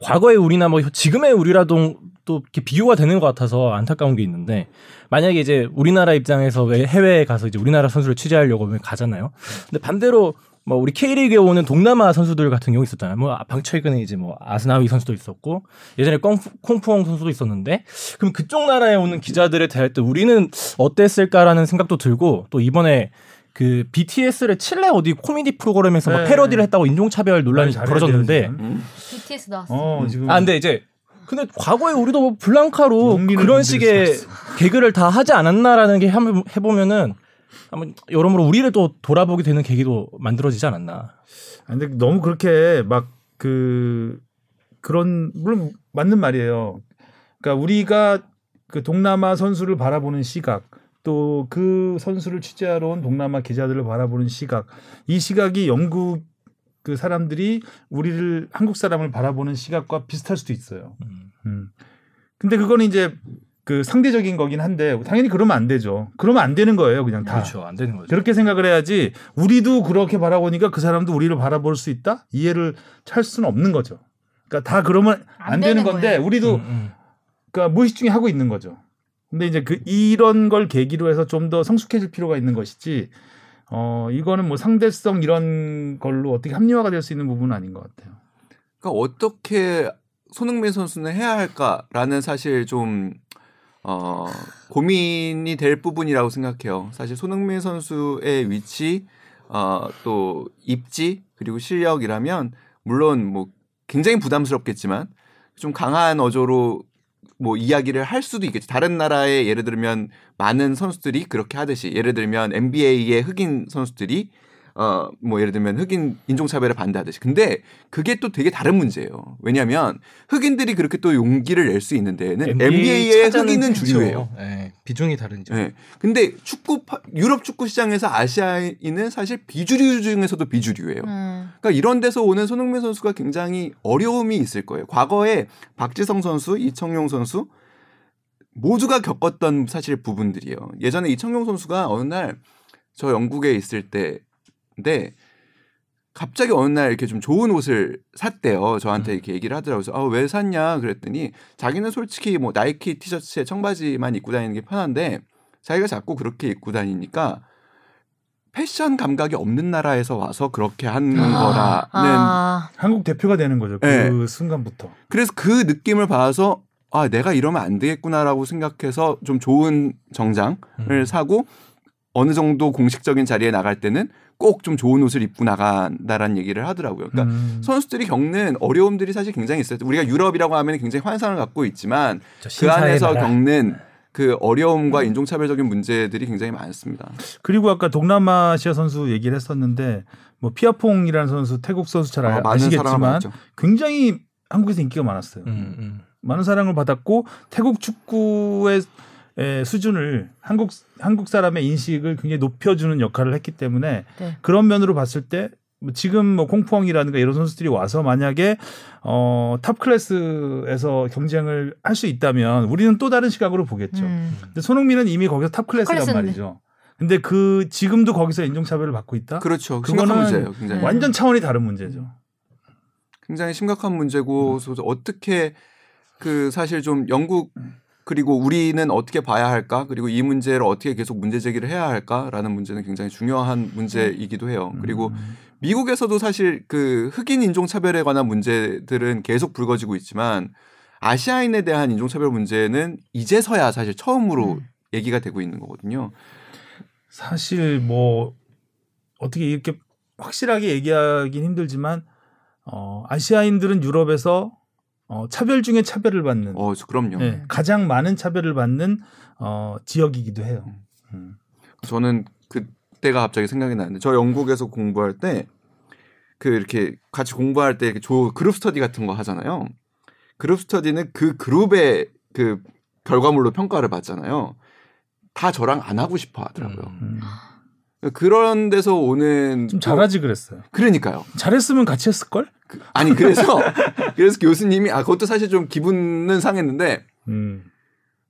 과거의 우리나 뭐 지금의 우리라도 또 이렇게 비교가 되는 것 같아서 안타까운 게 있는데 만약에 이제 우리나라 입장에서 왜 해외에 가서 이제 우리나라 선수를 취재하려고 가잖아요. 근데 반대로 뭐 우리 K리그에 오는 동남아 선수들 같은 경우 있었잖아요. 뭐 방 최근에 이제 뭐 아스나위 선수도 있었고 예전에 꽁푸, 콩푸엉 선수도 있었는데 그럼 그쪽 나라에 오는 기자들에 대할 때 우리는 어땠을까라는 생각도 들고 또 이번에 그 BTS를 칠레 어디 코미디 프로그램에서 막 네. 패러디를 했다고 인종차별 논란이 벌어졌는데 돼요, 지금. BTS 나왔어. 어 지금 아 근데 이제 근데 과거에 우리도 뭐 블랑카로 그런 식의 수 개그를 다 하지 않았나라는 게 해보면은 한번 여러모로 우리를 또 돌아보게 되는 계기도 만들어지지 않았나. 아, 근데 너무 그렇게 막 그 그런 물론 맞는 말이에요. 그러니까 우리가 그 동남아 선수를 바라보는 시각 또 그 선수를 취재하러 온 동남아 기자들을 바라보는 시각 이 시각이 영국 그 사람들이 우리를 한국 사람을 바라보는 시각과 비슷할 수도 있어요. 음. 음. 근데 그거는 이제 그 상대적인 거긴 한데 당연히 그러면 안 되죠. 그러면 안 되는 거예요, 그냥 다. 그렇죠, 안 되는 거죠. 그렇게 생각을 해야지 우리도 그렇게 바라보니까 그 사람도 우리를 바라볼 수 있다 이해를 할 수는 없는 거죠. 그러니까 다 그러면 안, 안 되는 되는 건데 거예요. 우리도 음, 음. 그러니까 무의식 중에 하고 있는 거죠. 근데 이제 그 이런 걸 계기로 해서 좀 더 성숙해질 필요가 있는 것이지 어 이거는 뭐 상대성 이런 걸로 어떻게 합리화가 될 수 있는 부분은 아닌 것 같아요. 그러니까 어떻게 손흥민 선수는 해야 할까라는 사실 좀 어, 고민이 될 부분이라고 생각해요. 사실 손흥민 선수의 위치, 어, 또 입지 그리고 실력이라면 물론 뭐 굉장히 부담스럽겠지만 좀 강한 어조로 뭐 이야기를 할 수도 있겠지. 다른 나라의 예를 들면 많은 선수들이 그렇게 하듯이 예를 들면 NBA의 흑인 선수들이 어 뭐 예를 들면 흑인 인종차별에 반대하듯이 근데 그게 또 되게 다른 문제예요. 왜냐하면 흑인들이 그렇게 또 용기를 낼 수 있는 데에는 NBA의 흑인은 주류예요. 네, 비중이 다른죠. 네. 근데 축구 파- 유럽 축구 시장에서 아시아인은 사실 비주류 중에서도 비주류예요. 음. 그러니까 이런 데서 오는 손흥민 선수가 굉장히 어려움이 있을 거예요. 과거에 박지성 선수, 이청용 선수 모두가 겪었던 사실 부분들이에요. 예전에 이청용 선수가 어느 날 저 영국에 있을 때 인데 갑자기 어느 날 이렇게 좀 좋은 옷을 샀대요. 저한테 이렇게 얘기를 하더라고요. 그래서 아, 왜 샀냐 그랬더니 자기는 솔직히 뭐 나이키 티셔츠에 청바지만 입고 다니는 게 편한데 자기가 자꾸 그렇게 입고 다니니까 패션 감각이 없는 나라에서 와서 그렇게 한 거라는 아, 한국 대표가 되는 거죠. 그 네. 순간부터. 그래서 그 느낌을 봐서 아 내가 이러면 안 되겠구나라고 생각해서 좀 좋은 정장을 음. 사고 어느 정도 공식적인 자리에 나갈 때는 꼭 좀 좋은 옷을 입고 나간다라는 얘기를 하더라고요. 그러니까 음. 선수들이 겪는 어려움들이 사실 굉장히 있어요. 우리가 유럽이라고 하면 굉장히 환상을 갖고 있지만 그 안에서 겪는 그 어려움과 인종차별적인 문제들이 굉장히 많습니다. 그리고 아까 동남아시아 선수 얘기를 했었는데 뭐 피아퐁이라는 선수 태국 선수 잘 아, 아, 아시겠지만. 굉장히 한국에서 인기가 많았어요. 음, 음. 많은 사랑을 받았고 태국 축구의 에, 수준을 한국 한국 사람의 인식을 굉장히 높여주는 역할을 했기 때문에 네. 그런 면으로 봤을 때뭐 지금 뭐 콩푸엉이라든가 이런 선수들이 와서 만약에 어, top class에서 경쟁을 할 수 있다면 우리는 또 다른 시각으로 보겠죠. 음. 근데 손흥민은 이미 거기서 top class란. 말이죠. 근데 그 지금도 거기서 인종차별을 받고 있다. 그렇죠. 그거는 문제예요. 굉장히. 네. 완전 차원이 다른 문제죠. 굉장히 심각한 문제고 그래서 어떻게 그 사실 좀 영국 그리고 우리는 어떻게 봐야 할까 그리고 이 문제를 어떻게 계속 문제 제기를 해야 할까라는 문제는 굉장히 중요한 문제이기도 해요. 그리고 음. 미국에서도 사실 그 흑인 인종 차별에 관한 문제들은 계속 불거지고 있지만 아시아인에 대한 인종 차별 문제는 이제서야 사실 처음으로 음. 얘기가 되고 있는 거거든요. 사실 뭐 어떻게 이렇게 확실하게 얘기하긴 힘들지만 어, 아시아인들은 유럽에서 어, 차별 중에 차별을 받는 어, 그럼요. 예, 가장 많은 차별을 받는 어, 지역이기도 해요. 음. 저는 그때가 갑자기 생각이 나는데 저 영국에서 공부할 때 그 이렇게 같이 공부할 때 조 그룹 스터디 같은 거 하잖아요. 그룹 스터디는 그 그룹의 그 결과물로 평가를 받잖아요. 다 저랑 안 하고 싶어 하더라고요. 음. 그런 데서 오는 좀 또- 잘하지 그랬어요. 그러니까요. 잘했으면 같이 했을 걸? 그- 아니 그래서 그래서 교수님이 아 그것도 사실 좀 기분은 상했는데 음.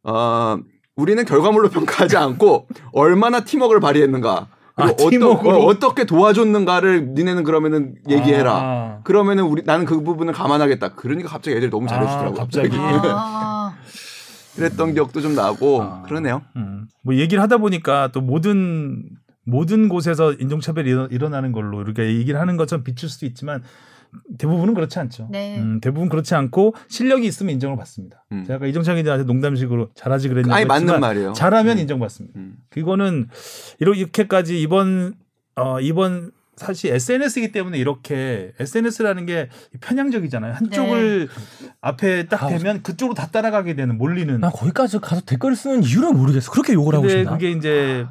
어, 우리는 결과물로 평가하지 않고 얼마나 팀워크를 발휘했는가. 아? 어떠, 떻게 도와줬는가를 니네는 그러면은 얘기해라. 아. 그러면은 우리 나는 그 부분을 감안하겠다. 그러니까 갑자기 애들이 너무 잘해주더라고요. 아, 갑자기. 아, 그랬던 기억도 좀 나고 아. 그러네요. 음. 뭐 얘기를 하다 보니까 또 모든 모든 곳에서 인종차별이 일어- 일어 나는 걸로 이렇게 얘기를 하는 것처럼 비칠 수도 있지만 대부분은 그렇지 않죠. 네. 음, 대부분 그렇지 않고 실력이 있으면 인정을 받습니다. 음. 제가 아까 이정창 기자한테 농담식으로 잘하지 그랬냐고 아니 맞는 말이에요. 잘하면 음. 인정받습니다. 음. 그거는 이렇게까지 이번 어 이번 사실 SNS이기 때문에 이렇게 SNS라는 게 편향적이잖아요. 한쪽을 앞에 딱 아, 대면 그쪽으로 다 따라가게 되는 몰리는. 난 거기까지 가서 댓글 쓰는 이유를 모르겠어. 그렇게 욕을 하고 근데 싶나? 그게 이제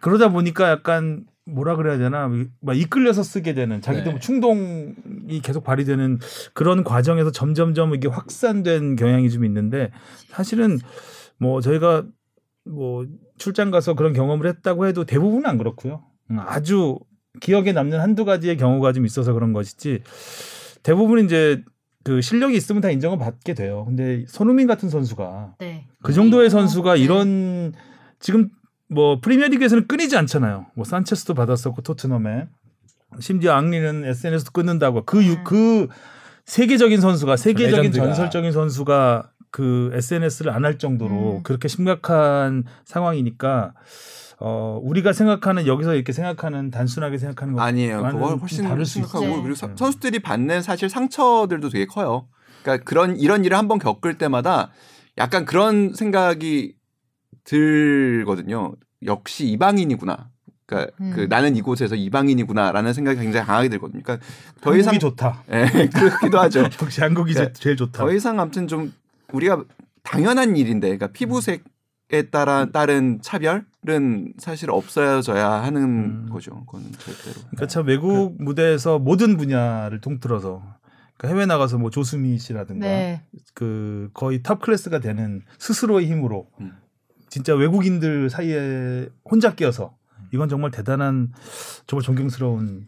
그러다 보니까 약간 뭐라 그래야 되나 막 이끌려서 쓰게 되는 자기도 네. 뭐 충동이 계속 발휘되는 그런 과정에서 점점점 이게 확산된 경향이 좀 있는데 사실은 뭐 저희가 뭐 출장 가서 그런 경험을 했다고 해도 대부분은 안 그렇고요. 음, 아주 기억에 남는 한두 가지의 경우가 좀 있어서 그런 것이지 대부분 이제 그 실력이 있으면 다 인정을 받게 돼요. 근데 손흥민 같은 선수가 네. 그 정도의 어, 선수가 네. 이런 지금 뭐 프리미어리그에서는 끊이지 않잖아요. 뭐 산체스도 받았었고 토트넘에 심지어 앙리는 SNS도 끊는다고 그 유- 음. 그 세계적인 선수가 세계적인 레전드가. 전설적인 선수가 그 SNS를 안 할 정도로 음. 그렇게 심각한 상황이니까 어 우리가 생각하는 여기서 이렇게 생각하는 단순하게 생각하는 거 아니에요. 좀 훨씬 다를 수 있어요. 그리고 서- 네. 선수들이 받는 사실 상처들도 되게 커요. 그러니까 그런 이런 일을 한번 겪을 때마다 약간 그런 생각이 들거든요. 역시 이방인이구나. 그러니까 음. 그 나는 이곳에서 이방인이구나라는 생각이 굉장히 강하게 들거든요. 그러니까 더 이상 좋다. 예, 그렇기도 하죠. 역시 한국이 그러니까 제일 좋다. 더 이상 아무튼 좀 우리가 당연한 일인데, 그러니까 피부색에 따라 따른 차별 은 사실 없어져야 하는 음. 거죠. 그건 절대로. 그러니까 참 외국 무대에서 모든 분야를 통틀어서 그러니까 해외 나가서 뭐 조수미 씨라든가 네. 그 거의 top class가 되는 스스로의 힘으로 음. 진짜 외국인들 사이에 혼자 끼어서 이건 정말 대단한 정말 존경스러운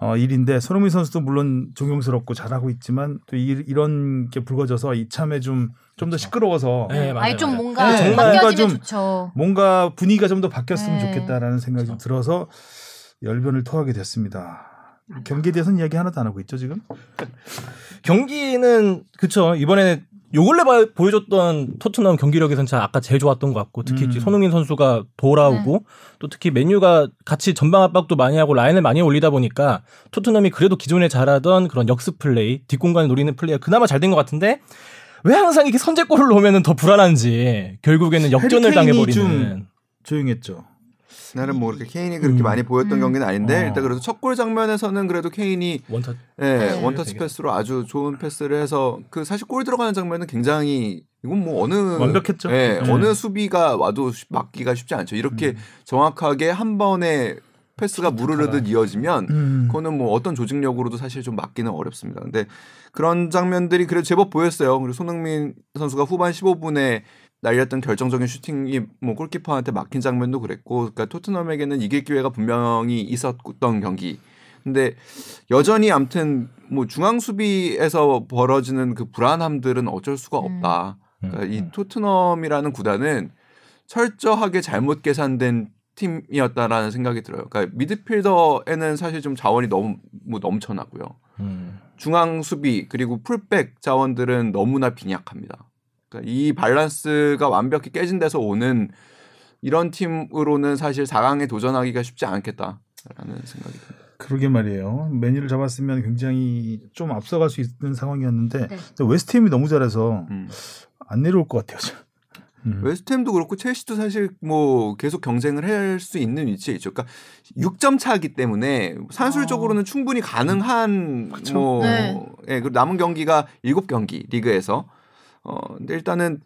어, 일인데 손흥민 선수도 물론 존경스럽고 잘하고 있지만 또 이, 이런 게 불거져서 이참에 좀 좀 더 시끄러워서 네, 맞아요, 아예 좀 맞아요. 뭔가 네, 좀 뭔가 바뀌어지면 좀 좋죠. 뭔가 분위기가 좀 더 바뀌었으면 네. 좋겠다라는 생각이 좀 들어서 열변을 토하게 됐습니다. 경기에 대해서는 이야기 하나도 안 하고 있죠 지금? 경기는 그쵸 이번에 요 근래 봐- 보여줬던 토트넘 경기력에선 참 아까 제일 좋았던 것 같고 특히 음. 손흥민 선수가 돌아오고 또 특히 맨유가 같이 전방 압박도 많이 하고 라인을 많이 올리다 보니까 토트넘이 그래도 기존에 잘하던 그런 역습 플레이 뒷공간을 노리는 플레이가 그나마 잘 된 것 같은데 왜 항상 이렇게 선제골을 넣으면 더 불안한지 결국에는 역전을 당해버리는 좀 조용했죠. 나는 뭐 그렇게 케인이 그렇게 음. 많이 보였던 음. 경기는 아닌데 어. 일단 그래도 첫 골 장면에서는 그래도 케인이 원터 예, 네. 원터치. 패스로 아주 좋은 패스를 해서 그 사실 골 들어가는 장면은 굉장히 이건 뭐 어느 완벽했죠. 예, 네. 어느 수비가 와도 쉽- 막기가 쉽지 않죠. 이렇게 음. 정확하게 한 번에 패스가 무르르듯 이어지면 음. 그거는 뭐 어떤 조직력으로도 사실 좀 막기는 어렵습니다. 근데 그런 장면들이 그래도 제법 보였어요. 그리고 손흥민 선수가 후반 15분에 날렸던 결정적인 슈팅이 뭐 골키퍼한테 막힌 장면도 그랬고, 그러니까 토트넘에게는 이길 기회가 분명히 있었던 경기. 근데 여전히 아무튼 뭐 중앙 수비에서 벌어지는 그 불안함들은 어쩔 수가 음. 없다. 음, 그러니까 이 음. 토트넘이라는 구단은 철저하게 잘못 계산된 팀이었다라는 생각이 들어요. 그러니까 미드필더에는 사실 좀 자원이 너무 뭐 넘쳐나고요. 음. 중앙 수비 그리고 풀백 자원들은 너무나 빈약합니다. 그러니까 이 밸런스가 완벽히 깨진 데서 오는 이런 팀으로는 사실 4강에 도전하기가 쉽지 않겠다라는 생각이 듭니다. 그러게 말이에요. 메뉴를 잡았으면 굉장히 좀 앞서갈 수 있는 상황이었는데 네. 웨스트햄이 너무 잘해서 음. 안 내려올 것 같아요. 저. 음. 웨스트햄도 그렇고 첼시도 사실 뭐 계속 경쟁을 할 수 있는 위치에 있죠. 그러니까 6점 차이기 때문에 산술적으로는 충분히 가능한 그쵸. 뭐 네. 예, 그리고 남은 경기가 7경기 리그에서 어 근데 일단은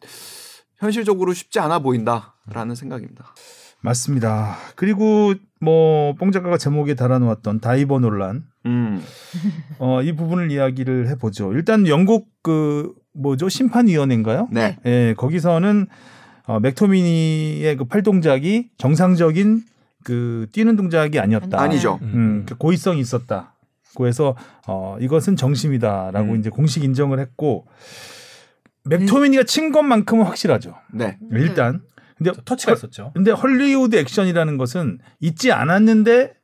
현실적으로 쉽지 않아 보인다라는 생각입니다. 맞습니다. 그리고 뭐 뽕 작가가 제목에 달아놓았던 다이버 논란 음. 어, 이 부분을 이야기를 해보죠. 일단 영국 그 뭐죠 심판위원회인가요? 네. 예, 거기서는 어, 맥토미니의 그 팔 동작이 정상적인 그 뛰는 동작이 아니었다. 아니죠. 음, 그 고의성이 있었다. 그래서 어, 이것은 정심이다라고 음. 이제 공식 인정을 했고 맥토미니가 친 것만큼은 확실하죠. 네. 일단 근데 터치가 있었죠. 근데 헐리우드 액션이라는 것은 있지 않았는데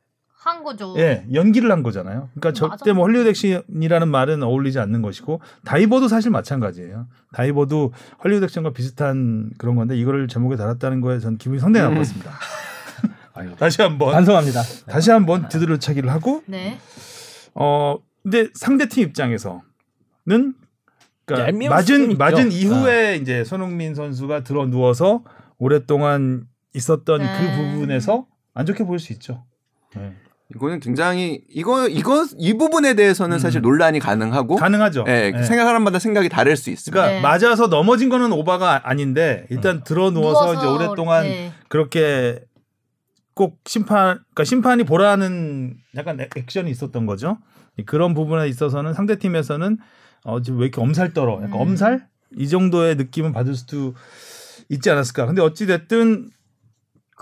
한 거죠. 예, 연기를 한 거잖아요. 그러니까 맞아. 절대 뭐 헐리우드 액션이라는 말은 어울리지 않는 것이고 다이버도 사실 마찬가지예요. 다이버도 헐리우드 액션과 비슷한 그런 건데 이거를 제목에 달았다는 거에 전 기분이 상당히 음. 나빴습니다. 다시 한번 반성합니다. 다시 한번 뒤돌려차기를 하고 네. 어 근데 상대 팀 입장에서는 그러니까 맞은. 맞은 이후에 이제 손흥민 선수가 들어 누워서 오랫동안 있었던 네. 그 부분에서 안 좋게 보일 수 있죠. 네. 이거는 굉장히 이거 이거 이 부분에 대해서는 음. 사실 논란이 가능하고 가능하죠. 예, 네. 생각 사람마다 생각이 다를 수 있습니다. 그러니까 네. 맞아서 넘어진 거는 오바가 아닌데 일단 들어 누워서 이제 오랫동안 네. 그렇게 꼭 심판 그러니까 심판이 보라는 약간 액- 액션이 있었던 거죠. 그런 부분에 있어서는 상대 팀에서는 어 지금 왜 이렇게 엄살 떨어? 약간 음. 엄살 이 정도의 느낌은 받을 수도 있지 않았을까. 근데 어찌 됐든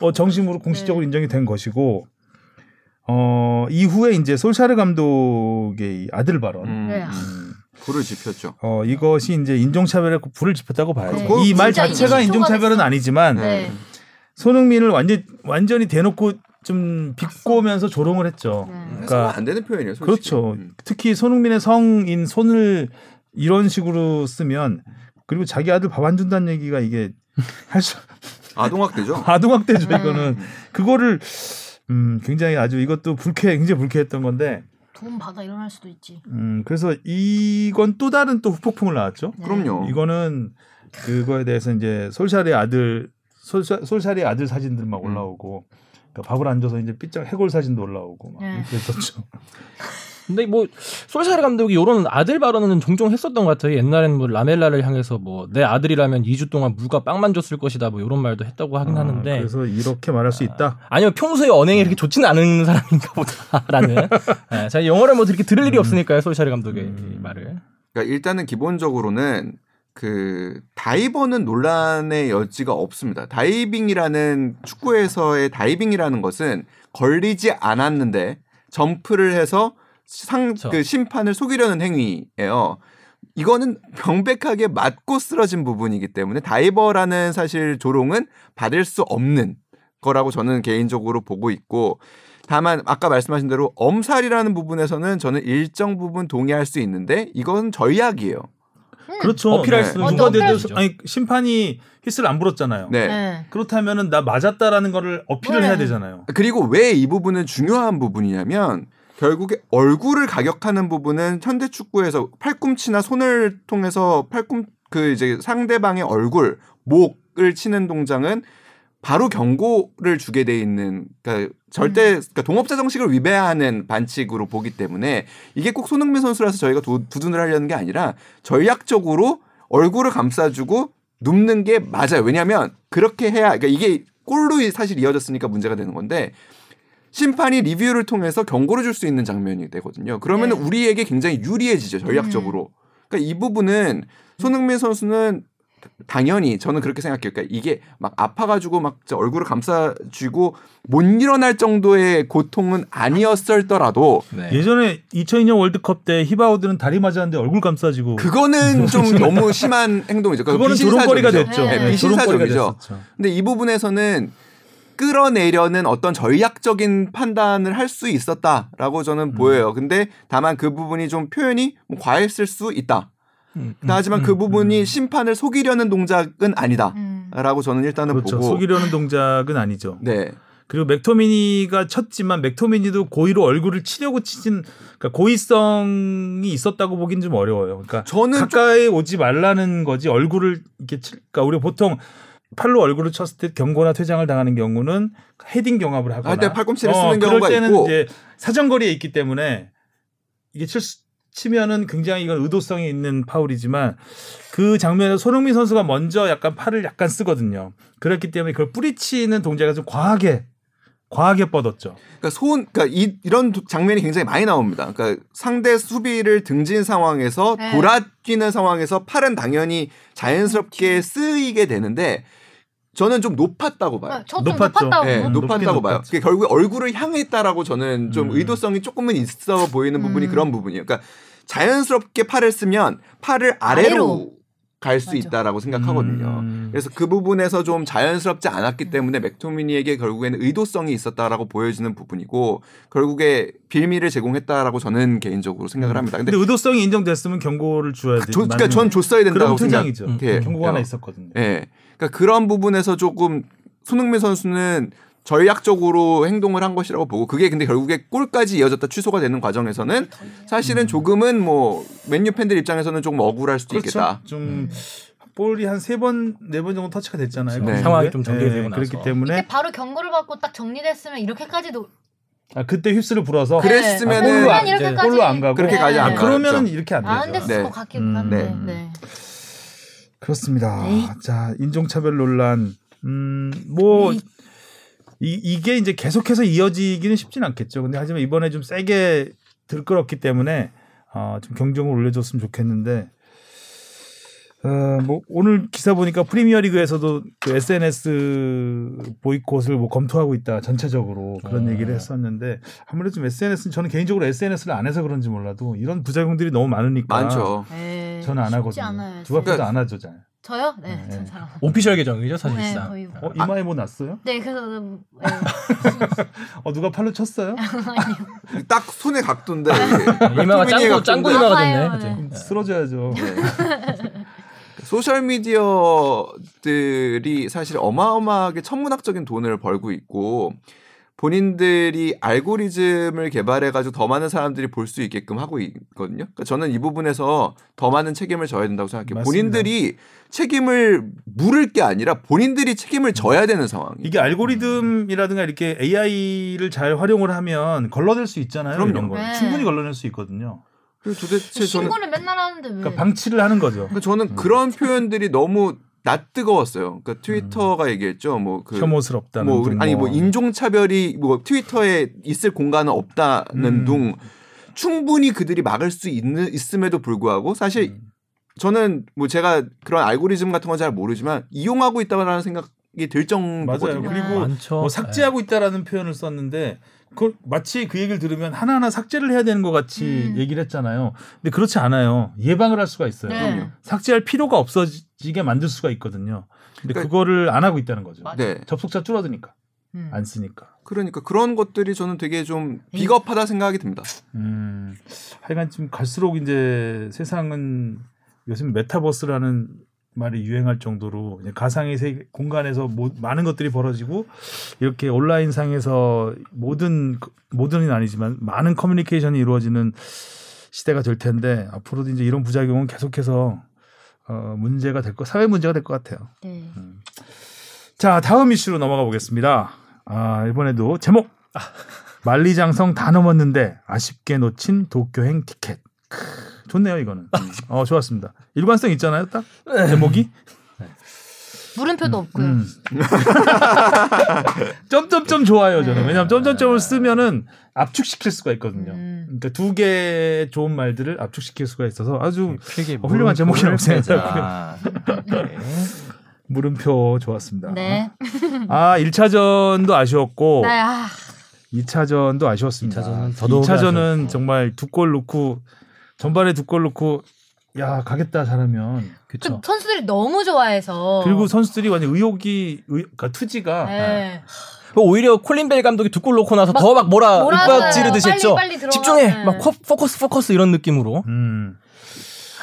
어 정식으로 공식적으로 네. 인정이 된 것이고 어 이후에 이제 솔샤르 감독의 이 아들 발언. 음, 네. 음. 불을 지폈죠. 어 이것이 이제 인종차별에 불을 지폈다고 봐야죠. 네. 그거 이말 진짜 자체가 인종차별은. 아니지만 네. 손흥민을 완전 완전히 대놓고 좀 비꼬면서 조롱을 했죠. 네. 그러니까 안 되는 표현이에요. 솔직히. 그렇죠. 음. 특히 손흥민의 성인 손을 이런 식으로 쓰면 그리고 자기 아들 밥 안 준다는 얘기가 이게 할수 아동학대죠. 아동학대죠 네. 이거는 그거를 음 굉장히 아주 이것도 불쾌 굉장히 불쾌했던 건데 돈 받아 일어날 수도 있지. 음 그래서 이건 또 다른 또 후폭풍을 나왔죠. 네. 그럼요. 이거는 그거에 대해서 이제 솔샤르의 아들 솔샤, 솔샤르의 아들 사진들 막 음. 올라오고 그러니까 밥을 안 줘서 이제 삐쩍 해골 사진도 올라오고 막 네. 그랬었죠. 근데 뭐 솔샤르 감독이 이런 아들 발언은 종종 했었던 것 같아요. 옛날에는 뭐 라멜라를 향해서 뭐 내 아들이라면 2주 동안 물과 빵만 줬을 것이다 뭐 이런 말도 했다고 하긴 아, 하는데 그래서 이렇게 말할 수 있다. 아니면 평소에 언행이 이렇게 좋지는 않은 사람인가 보다라는 네, 제가 영어를 뭐 이렇게 들을 일이 없으니까요 솔샤르 감독의 이 말을 그러니까 일단은 기본적으로는 그 다이버는 논란의 여지가 없습니다. 다이빙이라는 축구에서의 다이빙이라는 것은 걸리지 않았는데 점프를 해서 상. 그 심판을 속이려는 행위예요. 이거는 명백하게 맞고 쓰러진 부분이기 때문에 다이버라는 사실 조롱은 받을 수 없는 거라고 저는 개인적으로 보고 있고 다만 아까 말씀하신 대로 엄살이라는 부분에서는 저는 일정 부분 동의할 수 있는데 이건 전략이에요. 그렇죠. 어필할 네. 수는 누가 수 아니 심판이 히스를 안 불었잖아요. 네. 네. 그렇다면은 나 맞았다라는 거를 어필을 그래. 해야 되잖아요. 그리고 왜 이 부분은 중요한 부분이냐면 결국에 얼굴을 가격하는 부분은 현대 축구에서 팔꿈치나 손을 통해서 팔꿈 그 이제 상대방의 얼굴, 목을 치는 동작은 바로 경고를 주게 돼 있는 그러니까 절대 그러니까 동업자 정식을 위배하는 반칙으로 보기 때문에 이게 꼭 손흥민 선수라서 저희가 도, 두둔을 하려는 게 아니라 전략적으로 얼굴을 감싸주고 눕는 게 맞아요. 왜냐하면 그렇게 해야 그러니까 이게 골로 사실 이어졌으니까 문제가 되는 건데 심판이 리뷰를 통해서 경고를 줄 수 있는 장면이 되거든요. 그러면 네. 은 우리에게 굉장히 유리해지죠 전략적으로. 그러니까 이 부분은 손흥민 선수는 당연히 저는 그렇게 생각해요. 그러니까 이게 막 아파가지고 막 얼굴을 감싸쥐고 못 일어날 정도의 고통은 아니었을더라도 네. 예전에 2002년 월드컵 때 히바우드는 다리 맞았는데 얼굴 감싸지고 그거는 좀 너무 심한 행동이죠. 그러니까 그거는 비신사적이죠. 조롱거리가 됐죠. 네, 네, 조롱거리가 비신사적이죠. 근데 이 부분에서는 끌어내려는 어떤 전략적인 판단을 할 수 있었다라고 저는 음. 보여요. 근데 다만 그 부분이 좀 표현이 뭐 과했을 수 있다. 음, 하지만 음, 그 음, 부분이 음. 심판을 속이려는 동작은 아니다라고 음. 저는 일단은 그렇죠. 보고 속이려는 동작은 아니죠. 네. 그리고 맥토미니가 쳤지만 맥토미니도 고의로 얼굴을 치려고 치진 그러니까 고의성이 있었다고 보긴 좀 어려워요. 그러니까 저는 좀- 가까이 오지 말라는 거지 얼굴을 이렇게 칠, 그러니까 우리 보통 팔로 얼굴을 쳤을 때 경고나 퇴장을 당하는 경우는 헤딩 경합을 하거나 할때 팔꿈치를 쓰는 그럴 경우가 때는 있고. 이제 사정거리에 있기 때문에 이게 칠 수- 치면은 굉장히 이건 의도성이 있는 파울이지만 그 장면에서 손흥민 선수가 먼저 약간 팔을 약간 쓰거든요. 그렇기 때문에 그걸 뿌리치는 동작이 좀 과하게 과하게 뻗었죠. 그러니까 손, 그러니까 이, 이런 도- 장면이 굉장히 많이 나옵니다. 그러니까 상대 수비를 등진 상황에서 네. 돌아뛰는 상황에서 팔은 당연히 자연스럽게 쓰이게 되는데 저는 좀 높았다고 봐요. 아, 저좀 높았죠. 높았다고. 네, 음, 높았다고 봐요. 높았죠. 그게 결국에 얼굴을 향했다라고 저는 좀 음. 의도성이 조금은 있어 보이는 부분이 음. 그런 부분이에요. 그러니까 자연스럽게 팔을 쓰면 팔을 아래로, 아래로. 갈 수. 있다라고 생각하거든요. 음. 그래서 그 부분에서 좀 자연스럽지 않았기 때문에 맥토미니에게 결국에는 의도성이 있었다라고 보여지는 부분이고 결국에 빌미를 제공했다라고 저는 개인적으로 생각을 합니다. 근데 근데 의도성이 인정됐으면 경고를 줘야 돼. 조, 그러니까 전 줬어야 된다고 그럼 퇴장이죠. 생각. 예. 경고가 하나 있었거든요. 예. 그러니까 그런 부분에서 조금 손흥민 선수는 전략적으로 행동을 한 것이라고 보고 그게 근데 결국에 골까지 이어졌다 취소가 되는 과정에서는 사실은 조금은 뭐 맨유 팬들 입장에서는 조금 억울할 수도 그렇죠. 있겠다. 좀 볼이 한 세 번 네 번 정도 터치가 됐잖아요. 네. 그 상황이. 좀 전개되고 나서. 그렇기 때문에 바로 경고를 받고 딱 정리됐으면 이렇게까지도 아, 그때 휩스를 불어서 그랬으면은- 아, 골로 안, 골로 안 가고 그렇게 가지 아, 않았죠. 그러면은 이렇게 안안 되죠. 됐을 네. 것 같기도 음, 한데. 네. 네. 그렇습니다. 에이. 자 인종차별 논란. 음뭐 에 이. 이, 이게 이제 계속해서 이어지기는 쉽진 않겠죠. 근데 하지만 이번에 좀 세게 들끓었기 때문에 어, 좀 경종을 올려줬으면 좋겠는데 어, 뭐 오늘 기사 보니까 프리미어리그에서도 그 SNS 보이콧을 뭐 검토하고 있다 전체적으로 그런 어. 얘기를 했었는데 아무래도 좀 SNS는 저는 개인적으로 SNS를 안 해서 그런지 몰라도 이런 부작용들이 너무 많으니까 많죠. 에이, 저는 안 하거든요. 않아요. 누가 봐도 그러니까- 안 하죠, 잘. 저요? 네, 네. 안- 오피셜 계정이죠 네, 사실상. 거의. 어 이마에 뭐 났어요? 네, 그래서 네. 어 누가 팔로 쳤어요? 딱 손의 각도인데 이마가 짱구 짱구 이마가 아파요, 됐네. 네. 쓰러져야죠. 소셜 미디어들이 사실 어마어마하게 천문학적인 돈을 벌고 있고 본인들이 알고리즘을 개발해가지고 더 많은 사람들이 볼 수 있게끔 하고 있거든요. 그러니까 저는 이 부분에서 더 많은 책임을 져야 된다고 생각해요. 맞습니다. 본인들이 책임을 물을 게 아니라 본인들이 책임을 져야 되는 상황. 이게 알고리즘이라든가 이렇게 AI를 잘 활용을 하면 걸러낼 수 있잖아요. 그럼요. 이런 거 네. 충분히 걸러낼 수 있거든요. 그리고 도대체 저는 신고는 맨날 하는데 왜? 그러니까 방치를 하는 거죠. 그러니까 저는 그런 표현들이 너무 낯뜨거웠어요. 그러니까 트위터가 얘기했죠. 뭐그 혐오스럽다는 뭐등 아니 뭐 인종 차별이 뭐 트위터에 있을 공간은 없다는 음. 둥 충분히 그들이 막을 수 있는 있음에도 불구하고 사실 음. 저는 뭐 제가 그런 알고리즘 같은 건 잘 모르지만 이용하고 있다라는 생각 이들 맞아요. 정도거든요. 그리고 많죠. 뭐 삭제하고 있다라는 표현을 썼는데 그 마치 그 얘기를 들으면 하나하나 삭제를 해야 되는 것 같이 음. 얘기를 했잖아요. 근데 그렇지 않아요. 예방을 할 수가 있어요. 네. 삭제할 필요가 없어지게 만들 수가 있거든요. 근데 그러니까- 그거를 안 하고 있다는 거죠. 네. 접속자 줄어드니까 음. 안 쓰니까. 그러니까 그런 것들이 저는 되게 좀 비겁하다 생각이 듭니다. 음, 하여간 좀 갈수록 이제 세상은 요즘 메타버스라는 말이 유행할 정도로 가상의 세계 공간에서 모, 많은 것들이 벌어지고 이렇게 온라인 상에서 모든 모든은 아니지만 많은 커뮤니케이션이 이루어지는 시대가 될 텐데 앞으로도 이제 이런 부작용은 계속해서 어, 문제가 될 거, 사회 문제가 될 것 같아요. 네. 자, 다음 이슈로 넘어가 보겠습니다. 아, 이번에도 제목. 만리장성 다 넘었는데 아쉽게 놓친 도쿄행 티켓. 크, 좋네요, 이거는. 어, 좋았습니다. 일관성 있잖아요, 딱. 제목이. 물음표도 없고요. 음. 점점점 좋아요, 저는. 왜냐하면 점점점을 쓰면은 압축시킬 수가 있거든요. 음. 그러니까 두 개의 좋은 말들을 압축시킬 수가 있어서 아주 어, 훌륭한 제목이라고 생각하고요. 빼자. 네. 물음표 좋았습니다. 네. 아, 1차전도 아쉬웠고 네. 아, 2차전도 아쉬웠습니다. 2차전은 더더욱이 2차전은 아쉬웠고. 정말 두 골 넣고 전반에 두 골 넣고 야 가겠다 잘하면 그 그쵸. 선수들이 너무 좋아해서. 그리고 선수들이 완전 의욕이 의, 그러니까 투지가 네. 오히려 콜린 벨 감독이 두 골 넣고 나서 막더막 뭐라. 윽박 지르듯이 했죠. 집중해. 네. 막 fo- focus focus 이런 느낌으로. 음,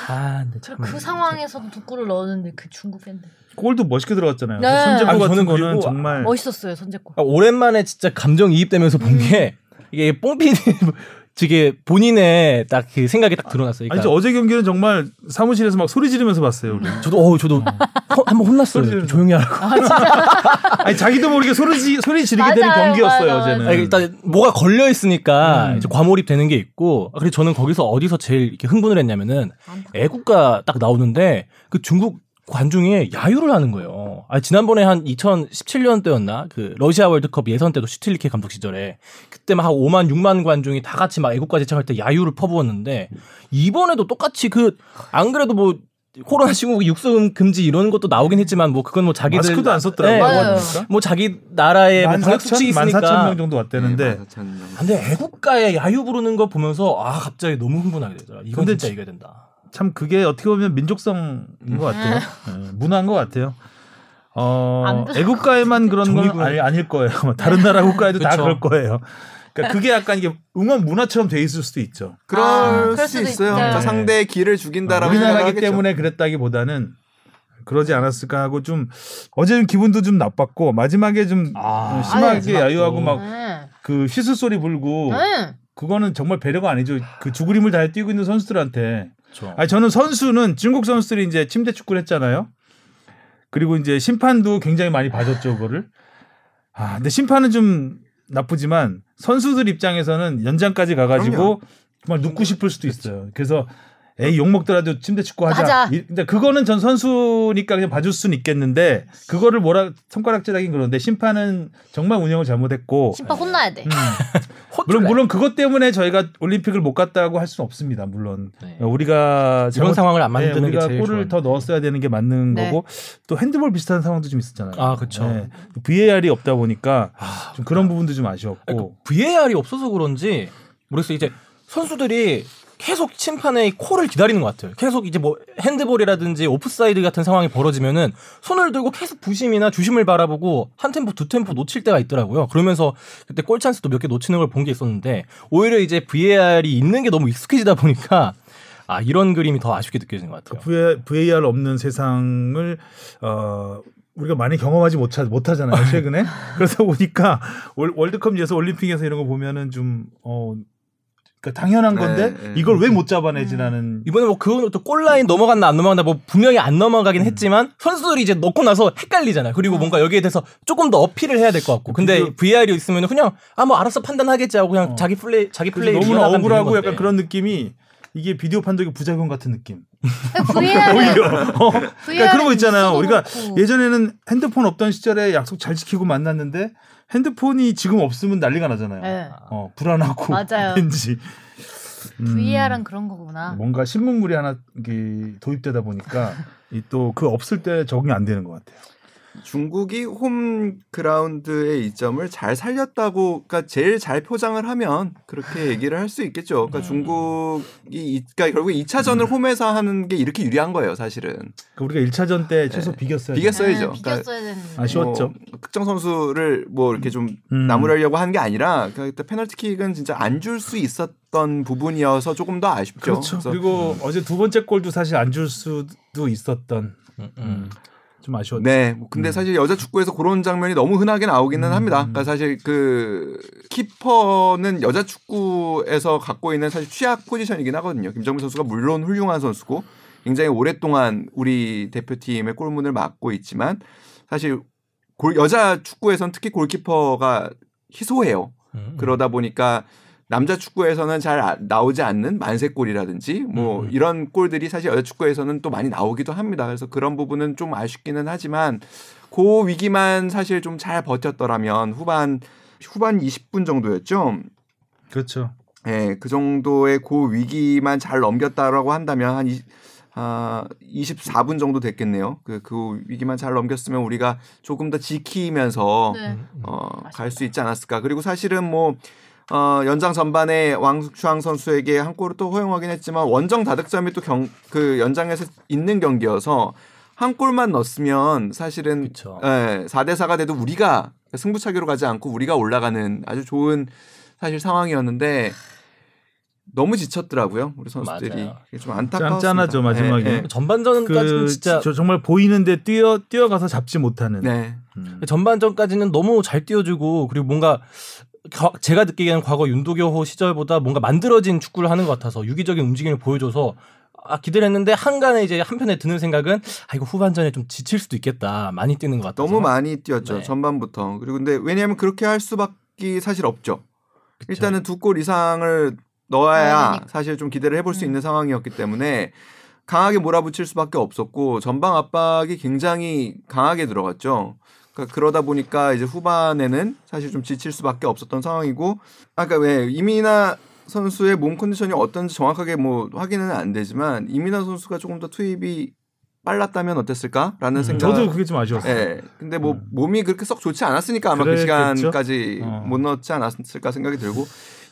아, 근데 참. 그 상황에서도 두 골을 넣었는데 그 중국 팬들 골도 멋있게 들어갔잖아요. 네. 선제골 아니, 같은 저는 거는 정말 멋있었어요 선제골. 아, 오랜만에 진짜 감정 이입되면서 본게 이게 뽕피디 되게 본인의 딱 그 생각이 딱 드러났어요. 아니 그러니까 저 어제 경기는 정말 사무실에서 막 소리 지르면서 봤어요. 우리. 저도 어 저도 허- 한번 혼났어요. 조용히 하라고. 아 니 자기도 모르게 소리 지, 소리 지르게 되는 맞아요, 경기였어요 맞아요. 어제는. 아니, 일단 뭐가 걸려 있으니까 음. 이제 과몰입 되는 게 있고 그리고 저는 거기서 어디서 제일 이렇게 흥분을 했냐면은. 애국가 딱 나오는데 그 중국 관중이 야유를 하는 거예요. 아 지난번에 한 2017년 때였나 그 러시아 월드컵 예선 때도 슈틸리케 감독 시절에 그때 막 한 5만 6만 관중이 다 같이 막 애국가 제창할 때 야유를 퍼부었는데 이번에도 똑같이 그 안 그래도 뭐 코로나 시국에 육성 금지 이런 것도 나오긴 했지만 뭐 그건 뭐 자기들 마스크도 안 썼더라고요. 네, 맞아요. 뭐 자기 나라의 뭐 방역 수칙이 14,000 있으니까 14,000명 정도 왔대는데 네, 14,000 명. 근데 애국가에 야유 부르는 거 보면서 아 갑자기 너무 흥분하게 되더라. 이건 근데 진짜 지- 이겨야 된다. 참 그게 어떻게 보면 민족성인 것 같아요. 네, 문화인 것 같아요. 어. 애국가에만 그런 건. 아니, 아닐 거예요. 다른 나라 국가에도 다. 그럴 거예요. 그러니까 그게 약간 이게 응원 문화처럼 돼 있을 수도 있죠. 그럴 아, 그럴 수 수도 있어요. 그러니까 네. 상대의 기를 죽인다라고 우리나라기. 때문에 그랬다기보다는 그러지 않았을까 하고 좀 어제는 기분도 좀 나빴고 마지막에 좀 아, 어, 심하게. 야유하고 막 네. 그 휘슬 소리 불고 네. 그거는 정말 배려가 아니죠. 그 죽으림을 다해 뛰고 있는 선수들한테 그렇죠. 아니 저는 선수는 중국 선수들이 이제 침대 축구를 했잖아요. 그리고 이제 심판도 굉장히 많이 봐줬죠 그거를. 아 근데 심판은 좀 나쁘지만 선수들 입장에서는 연장까지 가가지고 그럼요. 정말 눕고 싶을 수도 있어요. 그래서 에이 욕 먹더라도 침대 축구 하자. 근데 그거는 전 선수니까 그냥 봐줄 수는 있겠는데 그거를 뭐라 손가락질하긴 그런데 심판은 정말 운영을 잘못했고. 심판 혼나야 돼. 음. 물론 물론 그것 때문에 저희가 올림픽을 못 갔다고 할 수는 없습니다. 물론 네. 우리가 이런 잘못- 상황을 안 만드는 네, 게 우리가 제일 골을 좋아요. 더 넣었어야 되는 게 맞는 네. 거고 또 핸드볼 비슷한 상황도 좀 있었잖아요. 아, 그쵸. VAR이 없다 보니까 아, 좀 그런 부분도 좀 아쉬웠고 그러니까 VAR이 없어서 그런지 모르겠어요. 이제 선수들이 계속 심판의 콜을 기다리는 것 같아요. 계속 이제 뭐 핸드볼이라든지 오프사이드 같은 상황이 벌어지면은 손을 들고 계속 부심이나 주심을 바라보고 한 템포 두 템포 놓칠 때가 있더라고요. 그러면서 그때 골 찬스도 몇 개 놓치는 걸 본 게 있었는데 오히려 이제 VAR이 있는 게 너무 익숙해지다 보니까 아 이런 그림이 더 아쉽게 느껴지는 것 같아요. VAR 없는 세상을 어 우리가 많이 경험하지 못하, 못하잖아요 최근에 그러다 보니까 월- 월드컵에서 올림픽에서 이런 거 보면은 좀 어. 그러니까 당연한 네, 건데 네. 이걸 왜 못 잡아내지라는 이번에 뭐 그건 또 골라인 넘어갔나 안 넘어갔나 뭐 분명히 안 넘어가긴 했지만 선수들이 이제 넣고 나서 헷갈리잖아요. 그리고 뭔가 여기에 대해서 조금 더 어필을 해야 될 것 같고. 근데 비디오- VR이 있으면 그냥 아 뭐 알아서 판단하겠지 하고 그냥 어. 자기 플레이 자기 플레이 너무 억울하고 약간 그런 느낌이 이게 비디오 판독의 부작용 같은 느낌. VR 오히려. 어. 그러니까 그런 거 있잖아요. 우리가 그렇고. 예전에는 핸드폰 없던 시절에 약속 잘 지키고 만났는데 핸드폰이 지금 없으면 난리가 나잖아요. 네. 어, 불안하고 맞아요. 왠지 음, VR은 그런 거구나. 뭔가 신문물이 하나 도입되다 보니까 또 그 없을 때 적응이 안 되는 것 같아요. 중국이 홈 그라운드의 이점을 잘 살렸다고 그러니까 제일 잘 포장을 하면 그렇게 얘기를 할 수 있겠죠. 그러니까 중국이 이- 그러니까 결국 2차전을 홈에서 하는 게 이렇게 유리한 거예요, 사실은. 그 우리가 1차전 때 최소 비겼어요. 비겼어야죠. 네, 그러니까 비겼어야 되는. 아쉬웠죠. 뭐 특정 선수를 뭐 이렇게 좀 음. 나무라려고 한게 아니라 그때 페널티킥은 진짜 안 줄수 있었던 부분이어서 조금 더 아쉽죠. 그렇죠. 그리고 어제 두 번째 골도 사실 안 줄 수도 있었던 음, 좀 아쉬웠죠. 네. 뭐 근데 음. 사실 여자 축구에서 그런 장면이 너무 흔하게 나오기는 음. 합니다. 그러니까 사실 그 키퍼는 여자 축구에서 갖고 있는 사실 취약 포지션이긴 하거든요. 김정민 선수가 물론 훌륭한 선수고 굉장히 오랫동안 우리 대표팀의 골문을 막고 있지만 사실 골, 여자 축구에선 특히 골키퍼가 희소해요. 음. 그러다 보니까 남자 축구에서는 잘 아- 나오지 않는 만세골이라든지 뭐 음, 음. 이런 골들이 사실 여자 축구에서는 또 많이 나오기도 합니다. 그래서 그런 부분은 좀 아쉽기는 하지만 그 위기만 사실 좀 잘 버텼더라면 후반 후반 20분 정도였죠. 그렇죠. 예, 그 정도의 그 위기만 잘 넘겼다라고 한다면 한 이, 아, 24분 정도 됐겠네요. 그, 그 위기만 잘 넘겼으면 우리가 조금 더 지키면서 네. 어, 갈 수 있지 않았을까. 그리고 사실은 뭐 어, 연장 전반에 왕슈앙 선수에게 한 골을 또 허용하긴 했지만 원정 다득점이 또 경 그 연장에서 있는 경기여서 한 골만 넣었으면 사실은 그쵸. 예, 4대 4가 돼도 우리가 승부차기로 가지 않고 우리가 올라가는 아주 좋은 사실 상황이었는데 너무 지쳤더라고요. 우리 선수들이. 맞아요. 좀 안타까웠습니다. 짠짠하죠, 마지막에. 예, 전반전까지는 그 진짜 저 정말 보이는데 뛰어 뛰어가서 잡지 못하는. 예. 네. 음. 전반전까지는 너무 잘 띄워주고 그리고 뭔가 겨- 제가 느끼기에는 과거 윤도교호 시절보다 뭔가 만들어진 축구를 하는 것 같아서 유기적인 움직임을 보여줘서 아 기대를 했는데 한간에 이제 한편에 드는 생각은 아 이거 후반전에 좀 지칠 수도 있겠다 많이 뛰는 것 같아서 너무 많이 뛰었죠 네. 전반부터 그리고 근데 왜냐하면 그렇게 할 수밖에 사실 없죠 그쵸. 일단은 두 골 이상을 넣어야. 사실 좀 기대를 해볼 수 음. 있는 상황이었기 때문에 강하게 몰아붙일 수밖에 없었고 전방 압박이 굉장히 강하게 들어갔죠 그러니까 그러다 보니까 이제 후반에는 사실 좀 지칠 수밖에 없었던 상황이고 아까 왜 이민아 선수의 몸 컨디션이 어떤지 정확하게 뭐 확인은 안 되지만 이민아 선수가 조금 더 투입이 빨랐다면 어땠을까라는 음, 생각. 저도 그게 좀 아쉬웠어요. 예. 근데 뭐 음. 몸이 그렇게 썩 좋지 않았으니까 아마 그 그랬겠죠? 시간까지 어. 못 넣지 않았을까 생각이 들고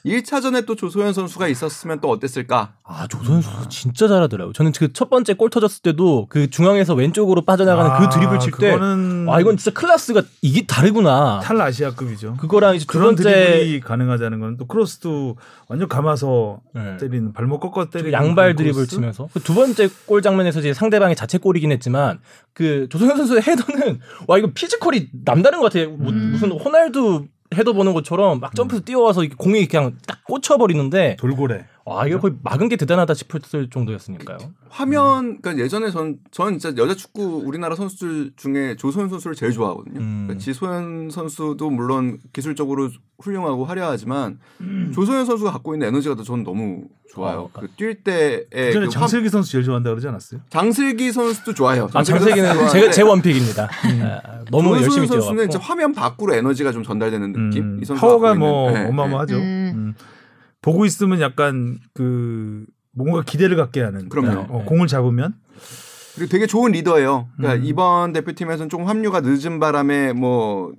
1차전에 또 조소연 선수가 있었으면 또 어땠을까? 아 조선 선수 진짜 잘하더라고요. 저는 그 첫 번째 골 터졌을 때도 그 중앙에서 왼쪽으로 빠져나가는 아, 그 드리블 칠때 그거는 아 이건 진짜 클래스가 이게 다르구나. 탈아시아급이죠. 그거랑 이제 두 그런 번째 드리블이 가능하다는 건 또 크로스도 완전 감아서 네. 때리는 발목 꺾어 때리는 양발 크로스? 치면서 그 두 번째 골 장면에서 이제 상대방이 자책골이긴 했지만 그 조소현 선수의 헤더는 와 이거 physical이 남다른 것 같아요. 뭐 음. 무슨 호날두 헤더 보는 것처럼 막 점프해서 뛰어와서 이렇게 공이 그냥 딱 꽂혀버리는데 돌고래. 와 이거 거의 막은 게 대단하다 싶을 정도였으니까요. 화면 그러니까 예전에 전 저는 진짜 여자 축구 우리나라 선수들 중에 조소현 선수를 제일 좋아하거든요. 음. 그러니까 지소연 선수도 물론 기술적으로 훌륭하고 화려하지만 음. 조소연 선수가 갖고 있는 에너지가 더 저는 너무 좋아요. 어, 그뛸 때의 그 전에 그 장슬기 선수 제일 좋아한다 그러지 않았어요? 장슬기 선수도 좋아요. 아 장슬기 장세기는 선수도 제가 제 좋아하는데 원픽입니다. 아, 너무 조소연 열심히 선수는 뛰어왔고. 진짜 화면 밖으로 에너지가 좀 전달되는 느낌. 음, 이 선수 파워가. 뭐 네, 네. 어마어마하죠. 보고 있으면 약간 그 뭔가 기대를 갖게 하는. 그럼요. 어, 공을 잡으면 그리고 되게 좋은 리더예요. 그러니까 음. 이번 대표팀에서는 좀 합류가 늦은 바람에 뭐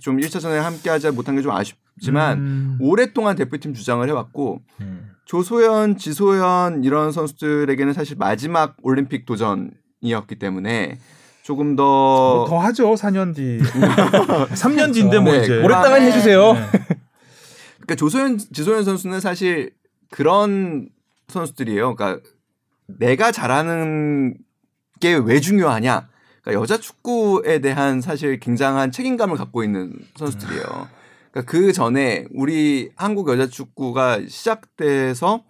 좀 1차전에 함께하지 못한 게 좀 아쉽지만 음. 오랫동안 대표팀 주장을 해왔고 음. 조소연, 지소연 이런 선수들에게는 사실 마지막 올림픽 도전이었기 때문에 조금 더 뭐더 하죠. 4년 뒤. 3년 뒤인데 뭐 네, 이제. 오랫동안 네. 해주세요. 네. 그러니까 조소연, 지소연 선수는 사실 그런 선수들이에요. 그러니까 내가 잘하는 게 왜 중요하냐? 그러니까 여자 축구에 대한 사실 굉장한 책임감을 갖고 있는 선수들이에요. 그러니까 그 전에 우리 한국 여자 축구가 시작돼서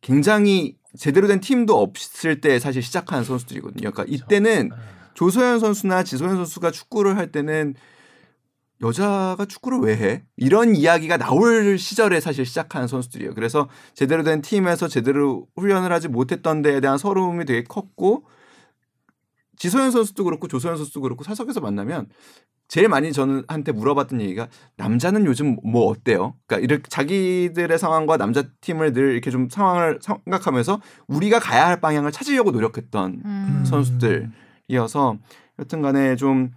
굉장히 제대로 된 팀도 없을 때 사실 시작한 선수들이거든요. 그러니까 이때는 조소연 선수나 지소연 선수가 축구를 할 때는 여자가 축구를 왜 해? 이런 이야기가 나올 시절에 사실 시작한 선수들이에요. 그래서 제대로 된 팀에서 제대로 훈련을 하지 못했던 데에 대한 서러움이 되게 컸고 지소연 선수도 그렇고 조소연 선수도 그렇고 사석에서 만나면 제일 많이 저는 한테 물어봤던 얘기가 남자는 요즘 뭐 어때요? 그러니까 이렇게 자기들의 상황과 남자 팀을 늘 이렇게 좀 상황을 생각하면서 우리가 가야 할 방향을 찾으려고 노력했던 음. 선수들이어서 여튼간에 좀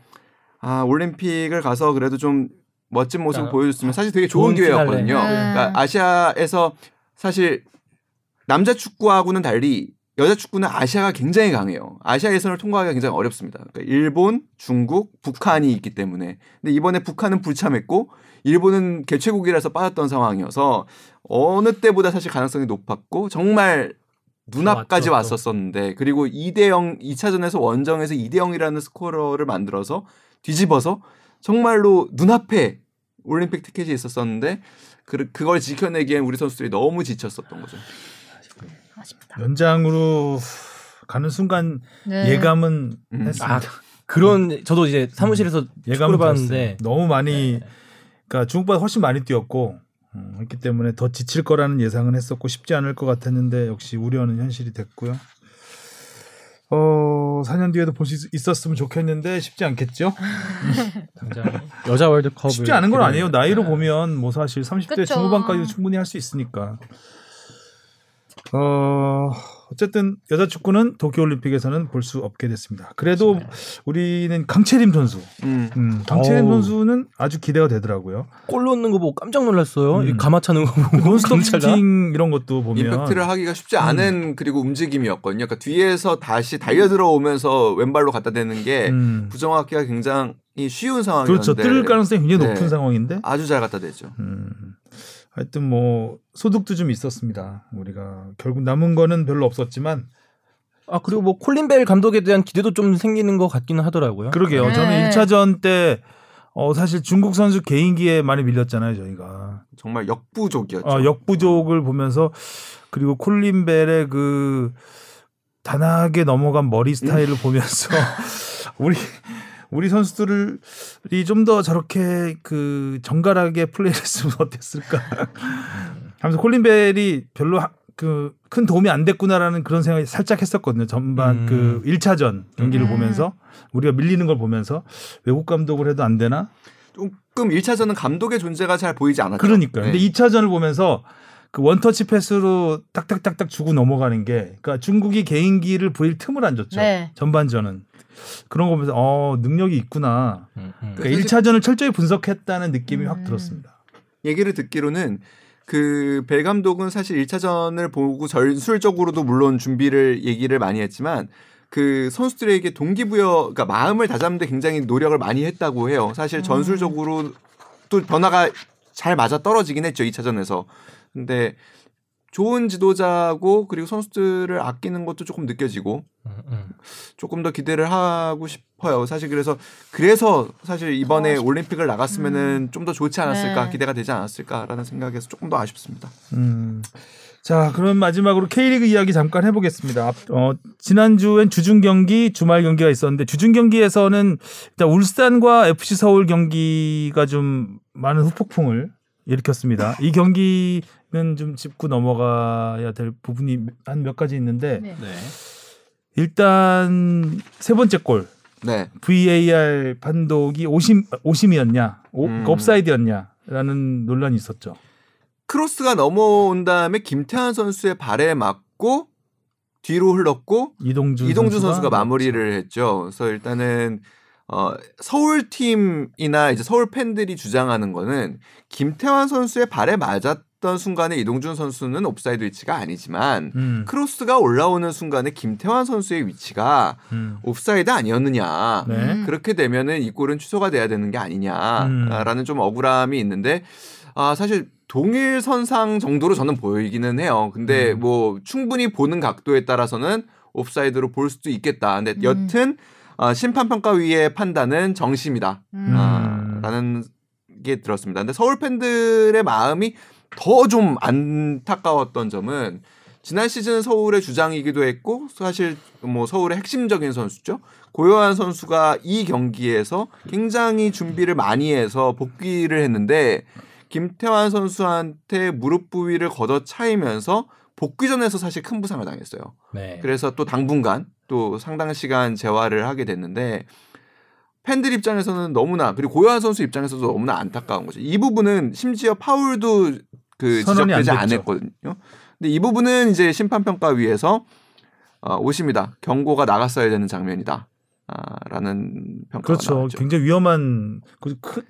아, 올림픽을 가서 그래도 좀 멋진 모습 을 그러니까 보여줬으면 사실 되게 좋은 좋은 기회였거든요. 피날레. 네. 그러니까 아시아에서 사실 남자 축구하고는 달리 여자 축구는 아시아가 굉장히 강해요. 아시아 예선을 통과하기가 굉장히 어렵습니다. 그러니까 일본, 중국, 북한이 있기 때문에. 근데 이번에 북한은 불참했고 일본은 개최국이라서 빠졌던 상황이어서 어느 때보다 사실 가능성이 높았고 정말 눈앞까지. 왔었었는데 그리고 2대 0 2차전에서 원정에서 2대 0이라는 스코어를 만들어서 뒤집어서 정말로 눈앞에 올림픽 티켓이 있었었는데 그, 그걸 지켜내기엔 우리 선수들이 너무 지쳤었던 거죠. 아쉽다. 연장으로 가는 순간 네. 예감은 음. 했습니다. 아 그런 저도 이제 사무실에서 예감은 축구를 봤는데. 너무 많이 그러니까 중국보다 훨씬 많이 뛰었고 음, 했기 때문에 더 지칠 거라는 예상은 했었고 쉽지 않을 것 같았는데 역시 우려는 현실이 됐고요. 어, 4년 뒤에도 볼 수 있었으면 좋겠는데 쉽지 않겠죠? 당장 여자 월드컵을 쉽지 않은 건 아니에요. 나이로 보면 뭐 사실 30대 그쵸. 중후반까지도 충분히 할 수 있으니까. 어, 어쨌든 여자 축구는 도쿄올림픽에서는 볼 수 없게 됐습니다. 그래도 우리는 강채림 선수, 음. 음, 강채림 어우. 선수는 아주 기대가 되더라고요. 골 넣는 거 보고 깜짝 놀랐어요. 음. 이 가마 차는 거 보고 논스톱. 슈팅 이런 것도 보면 임팩트를 하기가 쉽지 않은 그리고 움직임이었거든요. 그러니까 뒤에서 다시 달려 들어오면서 왼발로 갖다 대는 게 음, 부정확기가 굉장히 쉬운 상황이었는데 그렇죠. 뜰 가능성이 굉장히 네. 높은 상황인데 아주 잘 갖다 대죠. 음, 하여튼 뭐 소득도 좀 있었습니다. 우리가 결국 남은 거는 별로 없었지만 아 그리고 뭐 콜린 벨 감독에 대한 기대도 좀 생기는 것 같기는 하더라고요. 그러게요. 네. 저는 1차전 때 어, 사실 중국 선수 개인기에 많이 밀렸잖아요, 저희가. 정말 역부족이었죠. 어, 역부족을 보면서 그리고 콜린 벨의 그 단하게 넘어간 머리 스타일을 보면서 우리 우리 선수들이 좀 더 저렇게 그 정갈하게 플레이했으면 어땠을까 하면서 콜린 벨이 별로 그 큰 도움이 안 됐구나라는 그런 생각이 살짝 했었거든요. 전반 음. 그 1차전 경기를 음. 보면서 우리가 밀리는 걸 보면서 외국 감독을 해도 안 되나? 조금 1차전은 감독의 존재가 잘 보이지 않았죠. 그러니까요. 근데 네. 2차전을 보면서 그 원터치 패스로 딱딱딱딱 주고 넘어가는 게 그러니까 중국이 개인기를 부릴 틈을 안 줬죠. 네. 전반전은. 그런 거 보면서 어, 능력이 있구나. 음, 음. 그러니까 1차전을 철저히 분석했다는 느낌이 확 음. 들었습니다. 얘기를 듣기로는 그벨 감독은 사실 1차전을 보고 전술적으로도 물론 준비를 얘기를 많이 했지만 그 선수들에게 동기부여, 그러니까 마음을 다잡는데 굉장히 노력을 많이 했다고 해요. 사실 음. 전술적으로 또 변화가 잘 맞아 떨어지긴 했죠 2차전에서. 근데 좋은 지도자고 그리고 선수들을 아끼는 것도 조금 느껴지고 음, 음. 조금 더 기대를 하고 싶어요. 사실 그래서 그래서 사실 이번에 어, 올림픽을 나갔으면은 좀 더 좋지 않았을까 네. 기대가 되지 않았을까라는 생각에서 조금 더 아쉽습니다. 음. 자, 그럼 마지막으로 K리그 이야기 잠깐 해보겠습니다. 앞- 어, 지난주엔 주중 경기, 주말 경기가 있었는데 주중 경기에서는 일단 울산과 FC 서울 경기가 좀 많은 후폭풍을 일으켰습니다. 이 경기는 좀 짚고 넘어가야 될 부분이 한 몇 가지 있는데 네. 네. 일단 세 번째 골 네. VAR 판독이 오심 오심이었냐, 오, 음. 업사이드였냐라는 논란이 있었죠. 크로스가 넘어온 다음에 김태환 선수의 발에 맞고 뒤로 흘렀고 이동준, 이동준 선수가 그렇죠. 마무리를 했죠. 그래서 일단은 어, 서울 팀이나 이제 서울 팬들이 주장하는 거는 김태환 선수의 발에 맞았던 순간에 이동준 선수는 옵사이드 위치가 아니지만 음, 크로스가 올라오는 순간에 김태환 선수의 위치가 음. 옵사이드 아니었느냐. 네. 음. 그렇게 되면은 이 골은 취소가 돼야 되는 게 아니냐라는 음. 좀 억울함이 있는데 아 사실 동일 선상 정도로 저는 보이기는 해요. 근데 음. 뭐 충분히 보는 각도에 따라서는 옵사이드로 볼 수도 있겠다. 근데 음. 여튼 어, 심판평가위의 판단은 정심이다. 음. 아, 라는 게 들었습니다. 근데 서울 팬들의 마음이 더 좀 안타까웠던 점은 지난 시즌 서울의 주장이기도 했고 사실 뭐 서울의 핵심적인 선수죠. 고요한 선수가 이 경기에서 굉장히 준비를 많이 해서 복귀를 했는데 김태환 선수한테 무릎 부위를 걷어 차이면서 복귀전에서 사실 큰 부상을 당했어요. 네. 그래서 또 당분간 또 상당 시간 재활을 하게 됐는데 팬들 입장에서는 너무나 그리고 고요한 선수 입장에서도 너무나 안타까운 거죠. 이 부분은 심지어 파울도 그 지적되지. 않았거든요. 근데 이 부분은 이제 심판평가위에서 어, 오십니다. 경고가 나갔어야 되는 장면이다. 아, 라는 평가가 그렇죠. 나왔죠. 굉장히 위험한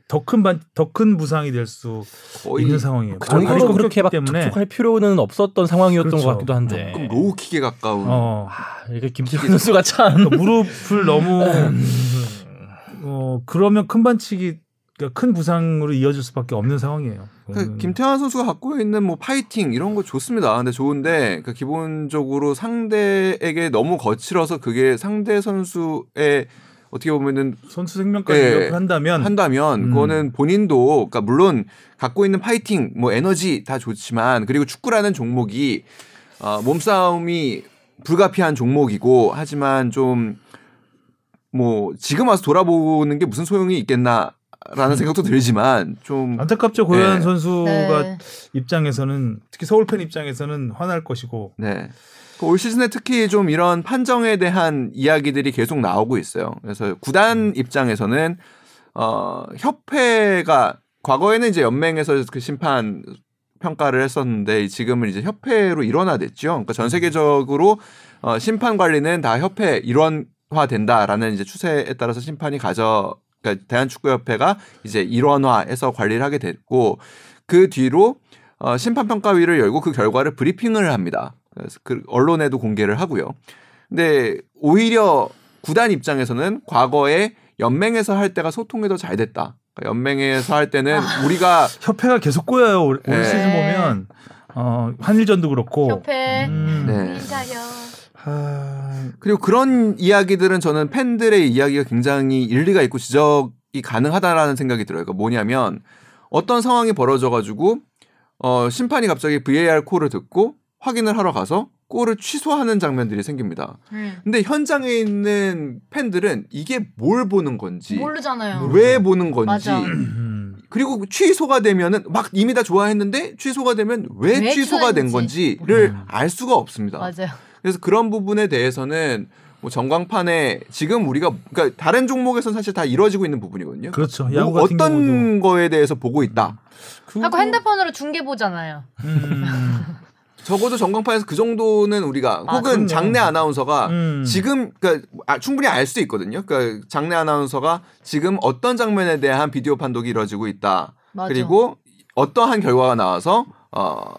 더큰 더 큰 부상이 될 수 있는 상황이에요. 그 정도로 그렇게 막 때문에 툭툭할 필요는 없었던 상황이었던 그렇죠. 것 같기도 한데. 조금 로우킥에 가까운 어, 아, 이게 김태현 선수가 참 그러니까 무릎을 너무 어 그러면 큰 반칙이 그러니까 큰 부상으로 이어질 수밖에 없는 상황이에요. 그 그거는. 김태환 선수가 갖고 있는 뭐 파이팅 이런 거 좋습니다. 근데 좋은데 그 기본적으로 상대에게 너무 거칠어서 그게 상대 선수의 어떻게 보면은 선수 생명까지 예, 한다면 한다면 음. 그거는 본인도 그러니까 물론 갖고 있는 파이팅 뭐 에너지 다 좋지만 그리고 축구라는 종목이 어, 몸싸움이 불가피한 종목이고 하지만 좀 뭐 지금 와서 돌아보는 게 무슨 소용이 있겠나 라는 생각도 들지만 좀 안타깝죠 고현 네. 선수가 네. 입장에서는 특히 서울 팬 입장에서는 화날 것이고 네. 그올 시즌에 특히 좀 이런 판정에 대한 이야기들이 계속 나오고 있어요. 그래서 구단 입장에서는 어 협회가 과거에는 이제 연맹에서 그 심판 평가를 했었는데 지금은 이제 협회로 일원화됐죠. 그러니까 전 세계적으로 어 심판 관리는 다 협회 일원화된다라는 이제 추세에 따라서 심판이 가져 그러니까 대한축구협회가 이제 일원화해서 관리를 하게 됐고 그 뒤로 어, 심판평가위를 열고 그 결과를 브리핑을 합니다. 그래서 그 언론에도 공개를 하고요. 근데 오히려 구단 입장에서는 과거에 연맹에서 할 때가 소통이 더 잘 됐다. 그러니까 연맹에서 할 때는 우리가 협회가 계속 꼬여요 올, 올 네. 시즌 보면 어, 한일전도 그렇고 협회 음, 네. 인사요. 하, 그리고 그런 이야기들은 저는 팬들의 이야기가 굉장히 일리가 있고 지적이 가능하다라는 생각이 들어요. 그러니까 뭐냐면 어떤 상황이 벌어져가지고 어, 심판이 갑자기 VAR 콜을 듣고 확인을 하러 가서 골을 취소하는 장면들이 생깁니다. 음. 근데 현장에 있는 팬들은 이게 뭘 보는 건지 모르잖아요. 왜 보는 건지. 음, 그리고 취소가 되면은 막 이미 다 좋아했는데 취소가 되면 왜, 왜 취소가 된. 건지를 음. 알 수가 없습니다. 맞아요. 그래서 그런 부분에 대해서는 뭐 전광판에 지금 우리가 그러니까 다른 종목에서는 사실 다 이루어지고 있는 부분이거든요. 그렇죠. 뭐 야구 같은 어떤 경우도 거에 대해서 보고 있다. 하고 핸드폰으로 중계 보잖아요. 음, 적어도 전광판에서 그 정도는 우리가 아, 혹은 그럼요. 장내 아나운서가 음. 지금 그러니까 아, 충분히 알 수 있거든요. 그러니까 장내 아나운서가 지금 어떤 장면에 대한 비디오 판독이 이루어지고 있다. 맞아. 그리고 어떠한 결과가 나와서 어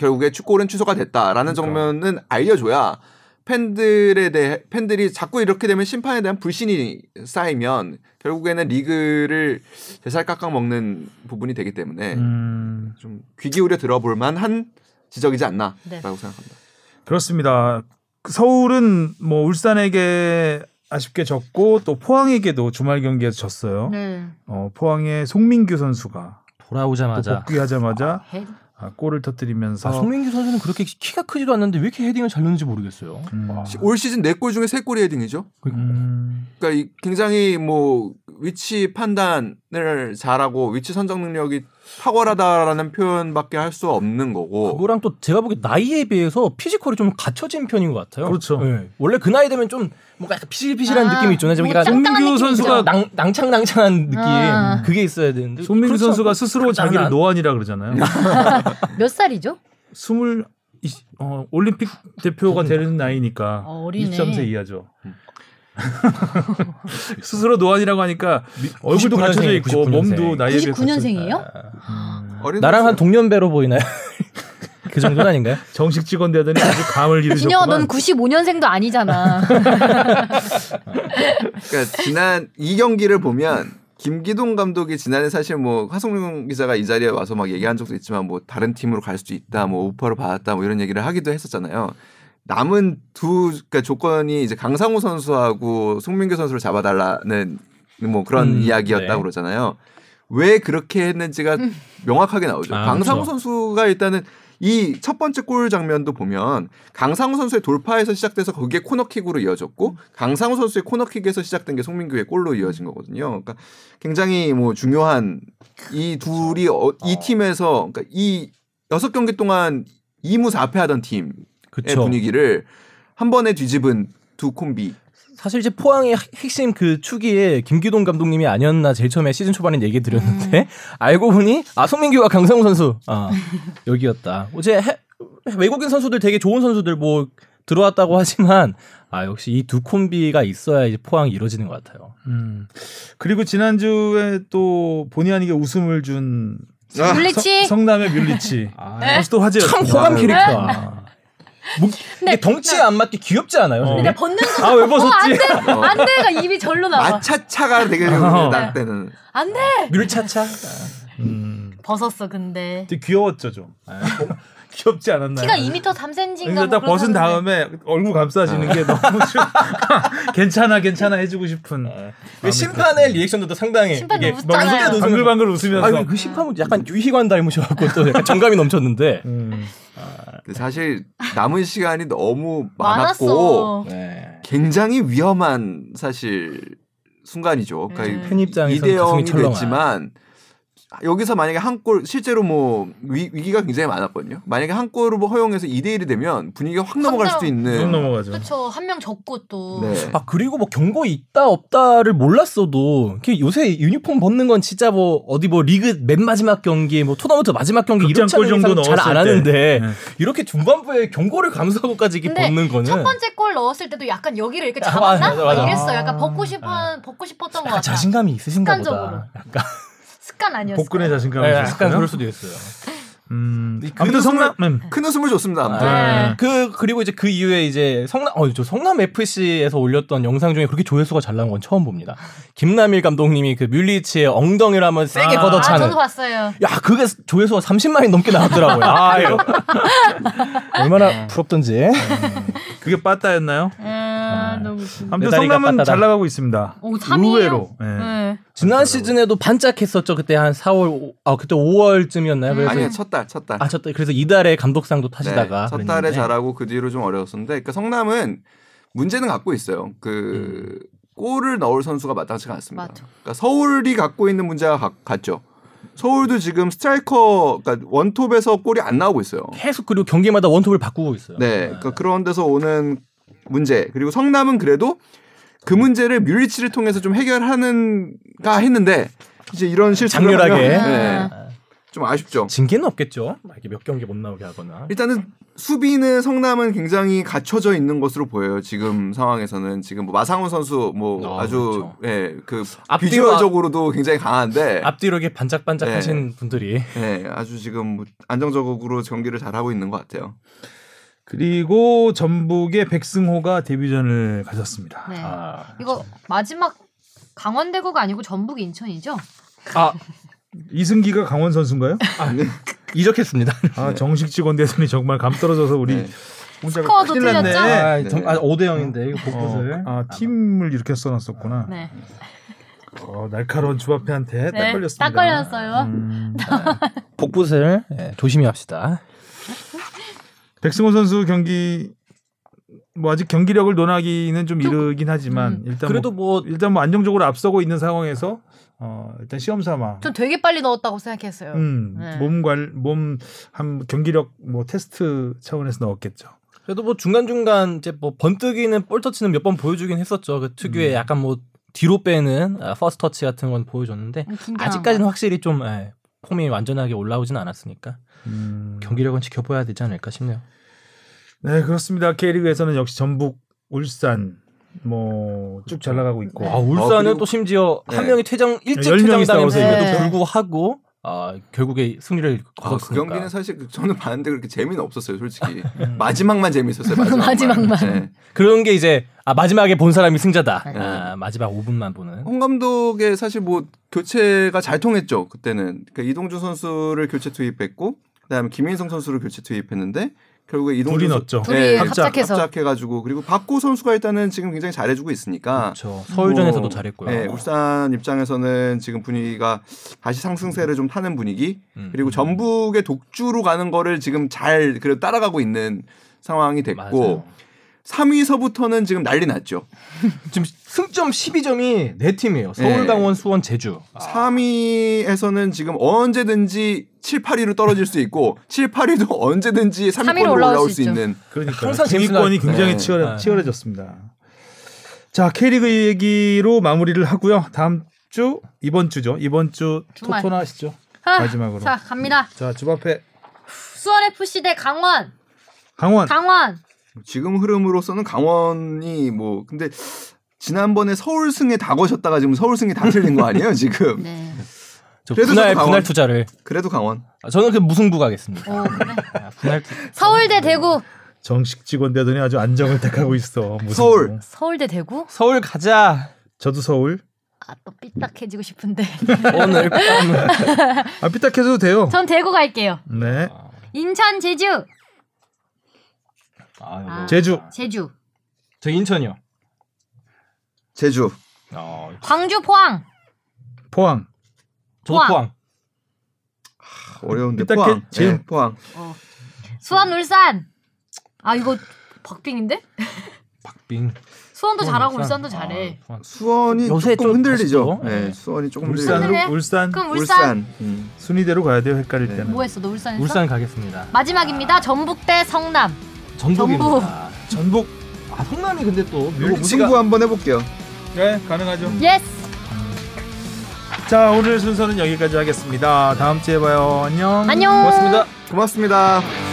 결국에 축구는 취소가 됐다라는 그러니까. 장면은 알려줘야 팬들에 대해 팬들이 자꾸 이렇게 되면 심판에 대한 불신이 쌓이면 결국에는 리그를 대살깍깍 먹는 부분이 되기 때문에 음, 좀귀 기울여 들어볼 만한 지적이지 않나라고 네. 생각합니다. 그렇습니다. 서울은 뭐 울산에게 아쉽게 졌고 또 포항에게도 주말 경기에서 졌어요. 네. 어, 포항의 송민규 선수가 또 돌아오자마자 복귀하자마자 해- 아, 골을 터뜨리면서 아, 송민규 선수는 그렇게 키가 크지도 않는데 왜 이렇게 헤딩을 잘 넣는지 모르겠어요. 음. 와. 올 시즌 4골 중에 3골이 헤딩이죠. 음, 그러니까 이 굉장히 뭐 위치 판단을 잘하고 위치 선정 능력이 탁월하다라는 표현밖에 할 수 없는 거고. 그거랑 또 제가 보기에 나이에 비해서 피지컬이 좀 갖춰진 편인 것 같아요. 그렇죠. 네. 원래 그 나이 되면 좀 뭔가 약간 피실피실한 아, 느낌이 있잖아요. 뭐 송민규 느낌이죠. 선수가 낭, 낭창낭창한 느낌 아. 그게 있어야 되는데 송민규 그렇지 선수가 스스로 자기를 않아. 노안이라 그러잖아요. 몇 살이죠? 스물 이십- 어, 올림픽 대표가 되는 나이니까 어, 어리네. 23세 이하죠. 스스로 노안이라고 하니까 얼굴도 99년생, 갖춰져 있고 99년생. 몸도 나이에 비해 99년생이에요? 갖춰- 어린 나랑 한. 동년배로 보이나요? 그 정도는 아닌가요? 정식 직원 되더니 아주 감을 진영아, 넌 잃으셨구만. 95년생도 아니잖아. 그러니까 지난 이 경기를 보면 김기동 감독이 지난해 사실 뭐 하성룡 기자가 이 자리에 와서 막 얘기한 적도 있지만 뭐 다른 팀으로 갈 수도 있다, 뭐 오퍼를 받았다, 뭐 이런 얘기를 하기도 했었잖아요. 남은 두 그러니까 조건이 이제 강상우 선수하고 송민규 선수를 잡아달라는 뭐 그런 음, 이야기였다 네. 고 그러잖아요. 왜 그렇게 했는지가 명확하게 나오죠. 아, 강상우 그렇죠. 선수가 일단은 이 첫 번째 골 장면도 보면 강상우 선수의 돌파에서 시작돼서 거기에 코너킥으로 이어졌고 강상우 선수의 코너킥에서 시작된 게 송민규의 골로 이어진 거거든요. 그러니까 굉장히 뭐 중요한 이 둘이 어, 이 팀에서 그러니까 이 여섯 경기 동안 2무 4패 하던 팀의 그쵸. 분위기를 한 번에 뒤집은 두 콤비. 사실 이제 포항의 핵심 그 축이 김기동 감독님이 아니었나 제일 처음에 시즌 초반에 얘기 드렸는데 알고 보니 아 송민규와 강상우 선수 아 여기였다. 어제 해- 외국인 선수들 되게 좋은 선수들 뭐 들어왔다고 하지만 아 역시 이 두 콤비가 있어야 이제 포항이 이루어지는 것 같아요. 음. 그리고 지난주에 또 본의 아니게 웃음을 준 물리치 성남의 뮬리치. 아, 선수 또 화제였죠. 참 호감 아, 캐릭터 야. 뭐, 이게 덩치에 안 맞게 귀엽지 않아요? 어. 근데 벗는 거 아왜 벗었지? 어. 안돼가 입이 절로 나와 아차차가 되게 어. 날 때는 안 돼 뮬차차. 음. 벗었어 근데 되게 귀여웠죠 좀. 귀엽지 않았나요? 키가 2m 3cm인가 근데 딱 벗은 다음에 얼굴 감싸지는 게 너무 좀 괜찮아 괜찮아 해주고 싶은 그 심판의 리액션도 상당히 심판이 이게 웃으면서 방글방글 웃으면서 아니 그 심판은 약간 유희관 닮으셔갖고 또 약간 정감이 넘쳤는데. 음. 근데 사실 남은 시간이 너무 많았고 네. 굉장히 위험한 사실 순간이죠. 그러니까 음. 팬 입장에서 2대 가슴이 0이 철렁한. 됐지만 여기서 만약에 한 골 실제로 뭐 위, 위기가 굉장히 많았거든요. 만약에 한 골을 뭐 허용해서 2대 1이 되면 분위기가 확 넘어갈 수도 확 있는 좀 넘어가죠. 그쵸 한명 적고 또 네. 아 그리고 뭐 경고 있다 없다를 몰랐어도 요새 유니폼 벗는 건 진짜 뭐 어디 뭐 리그 맨 마지막 경기 뭐 토너먼트 마지막 경기 이런 정도 잘안 넣었을 하는데 때. 네. 이렇게 중반부에 경고를 감수하고까지 이렇게 근데 벗는 거는 첫 번째 골 넣었을 때도 약간 여기를 이렇게 아, 잡았나? 맞아, 맞아. 막 이랬어. 아. 약간 벗고 싶어 벗고 싶었던 것 약간 같아. 자신감이 있으신가. 보다. 약간 습관 아니었어. 복근의 자신감이 네. 약간 그럴 수도 있어요. 음. 그 아무튼 성남 음. 큰 웃음을 줬습니다. 아무튼. 네. 그 그리고 이제 그 이후에 이제 성남 어저 성남 FC에서 올렸던 영상 중에 그렇게 조회수가 잘 나온 건 처음 봅니다. 김남일 감독님이 그 뮬리치의 엉덩이를 한번 세게 아. 아, 걷어차는. 저도 봤어요. 야 그게 조회수가 30만이 넘게 나왔더라고요. 아 이거 얼마나 부럽던지. 그게 빠따였나요? 아, 너무 웃겨. 아무튼 성남은 빠따다. 잘 나가고 있습니다. 오, 3위예요? 의외로. 예. 네. 지난 시즌에도 반짝했었죠. 그때 한 4월 오- 아 그때 5월쯤이었나요? 그래서 아니요 첫 달, 첫 달. 아, 첫 달, 그래서 이달에 감독상도 네, 타시다가 첫 달에 그랬는데. 잘하고 그 뒤로 좀 어려웠었는데, 그러니까 성남은 문제는 갖고 있어요. 그 골을 넣을 선수가 마땅치가 않습니다. 맞아. 그러니까 서울이 갖고 있는 문제가 가- 같죠. 서울도 지금 스트라이커, 그러니까 원톱에서 골이 안 나오고 있어요. 계속 그리고 경기마다 원톱을 바꾸고 있어요. 네, 그러니까 그런 데서 오는 문제 그리고 성남은 그래도 그 문제를 뮬리치를 통해서 좀 해결하는가 했는데 이제 이런 실수를 장렬하게. 하면, 네, 아. 좀 아쉽죠. 징계는 없겠죠. 이렇게 몇 경기 못 나오게 하거나. 일단은 수비는 성남은 굉장히 갖춰져 있는 것으로 보여요. 지금 상황에서는 지금 뭐 마상훈 선수 뭐 아, 아주 예, 그 앞뒤로 비주얼적으로도 굉장히 강한데 앞뒤로 이렇게 반짝반짝 네. 하신 분들이 예, 아주 지금 뭐 안정적으로 경기를 잘 하고 있는 것 같아요. 그리고 전북의 백승호가 데뷔전을 가졌습니다. 네. 아, 이거 마지막 강원대구가 아니고 전북 인천이죠? 아 이승기가 강원 선수인가요? 이적했습니다. 아 정식 직원 대선이 정말 감 떨어져서 우리 네. 스코어도. 틀렸죠? 아, 네. 정- 아 5대 0인데 이거 어, 복붙을. 아 팀을 이렇게 써놨었구나. 네. 어, 날카로운 주바페한테 딱 네, 걸렸습니다. 딱 걸렸어요. 음, 복붙을 예, 조심히 합시다. 백승호 선수 경기 뭐 아직 경기력을 논하기는 좀 이르긴 하지만 음. 일단 그래도 뭐, 뭐 일단 뭐 안정적으로 앞서고 있는 상황에서 어 일단 시험 삼아 전 되게 빨리 넣었다고 생각했어요. 음, 네. 몸관몸한 경기력 뭐 테스트 차원에서 넣었겠죠. 그래도 뭐 중간 중간 이제 뭐 번뜩이는 볼 터치는 몇 번 보여주긴 했었죠. 그 특유의 음. 약간 뭐 뒤로 빼는 아, first touch 같은 건 보여줬는데 음, 긴장한 아직까지는 거. 확실히 좀 예, 폼이 완전하게 올라오진 않았으니까 음. 경기력은 지켜봐야 되지 않을까 싶네요. 네 그렇습니다. K리그에서는 역시 전북, 울산 뭐 쭉잘 나가고 있고 아, 울산은 그리고- 또 심지어 한 네. 명이 퇴장 일찍 싸워서 이겨도- 불구하고 아, 결국에 승리를 아, 그 거뒀으니까. 경기는 사실 그- 저는 봤는데 그렇게 재미는 없었어요, 솔직히. 마지막만 재밌었어요, 마지막만. 마지막만. 네. 그런 게 이제 아, 마지막에 본 사람이 승자다. 네. 아, 마지막 5분만 보는. 홍 감독의 사실 뭐 교체가 잘 통했죠 그때는 그러니까 이동주 선수를 교체 투입했고 그다음에 김인성 선수를 교체 투입했는데 결국에 이동 둘이 넣었죠. 둘이 합작. 합작해서. 합작해가지고 그리고 박구 선수가 일단은 지금 굉장히 잘해주고 있으니까 그렇죠. 서울전에서도 뭐, 잘했고요. 네, 울산 입장에서는 지금 분위기가 다시 상승세를 좀 타는 분위기 음. 그리고 전북의 독주로 가는 거를 지금 잘 그래도 따라가고 있는 상황이 됐고 맞아요. 3위서부터는 지금 난리 났죠. 지금 승점 12점이 네 팀이에요. 서울, 네. 강원, 수원, 제주. 아, 3위에서는 지금 언제든지 7, 8위로 떨어질 수 있고 7, 8위도 언제든지 3위권으로 삼위로 올라올 올라올 수수 있죠. 있는 그러니까 항상 재밌으나- 굉장히 네. 치열해, 네. 치열해졌습니다. 자 K리그 얘기로 마무리를 하고요. 다음 주 이번 주죠. 이번 주 주말. 토토나 하시죠. 아, 마지막으로. 자 갑니다. 자 주바페 수원 FC 대 강원. 강원 강원. 지금 흐름으로서는 강원이 뭐 근데 지난번에 서울승에 다 거셨다가 지금 서울승이 다 틀린 거 아니에요 지금 네. 저 그래도 분할. 분할 투자를 그래도 강원 아, 저는 그 무승부 가겠습니다. 오 그래. 아, 분할 투... 서울 대 대구. 정식 직원 되더니 아주 안정을 택하고 있어. 무슨 서울. 뭐. 서울 대 대구. 서울 가자. 저도 서울. 아 또 삐딱해지고 싶은데. 오늘 밤은 아 삐딱해도 돼요. 전 대구 갈게요. 네. 인천 제주. 아. 아. 제주. 제주. 저 인천이요. 제주 어, 광주 포항. 포항. 저도 포항. 포항. 어려운데 삐딱해- 포항 지금- 네, 포항 어. 수원 울산. 아 이거 박빙인데? 박빙. 수원도 잘하고 울산. 울산 도 잘해. 아. 수원이 요새 조금 좀 흔들리죠? 네, 네. 수원이 조금 흔들리죠 울산으로 해? 울산 그럼 울산. 울산 음. 순위대로 가야 돼요. 헷갈릴 때는. 뭐 했어? 너 울산 했어? 울산 가겠습니다. 마지막입니다. 전북 대 성남. 전북입니다. 전북. 아 성남이 근데 또 이거 승부 한번 해볼게요 네 가능하죠. Yes. 자 오늘 순서는 여기까지 하겠습니다. 다음 주에 봐요. 안녕. 안녕. 고맙습니다. 고맙습니다.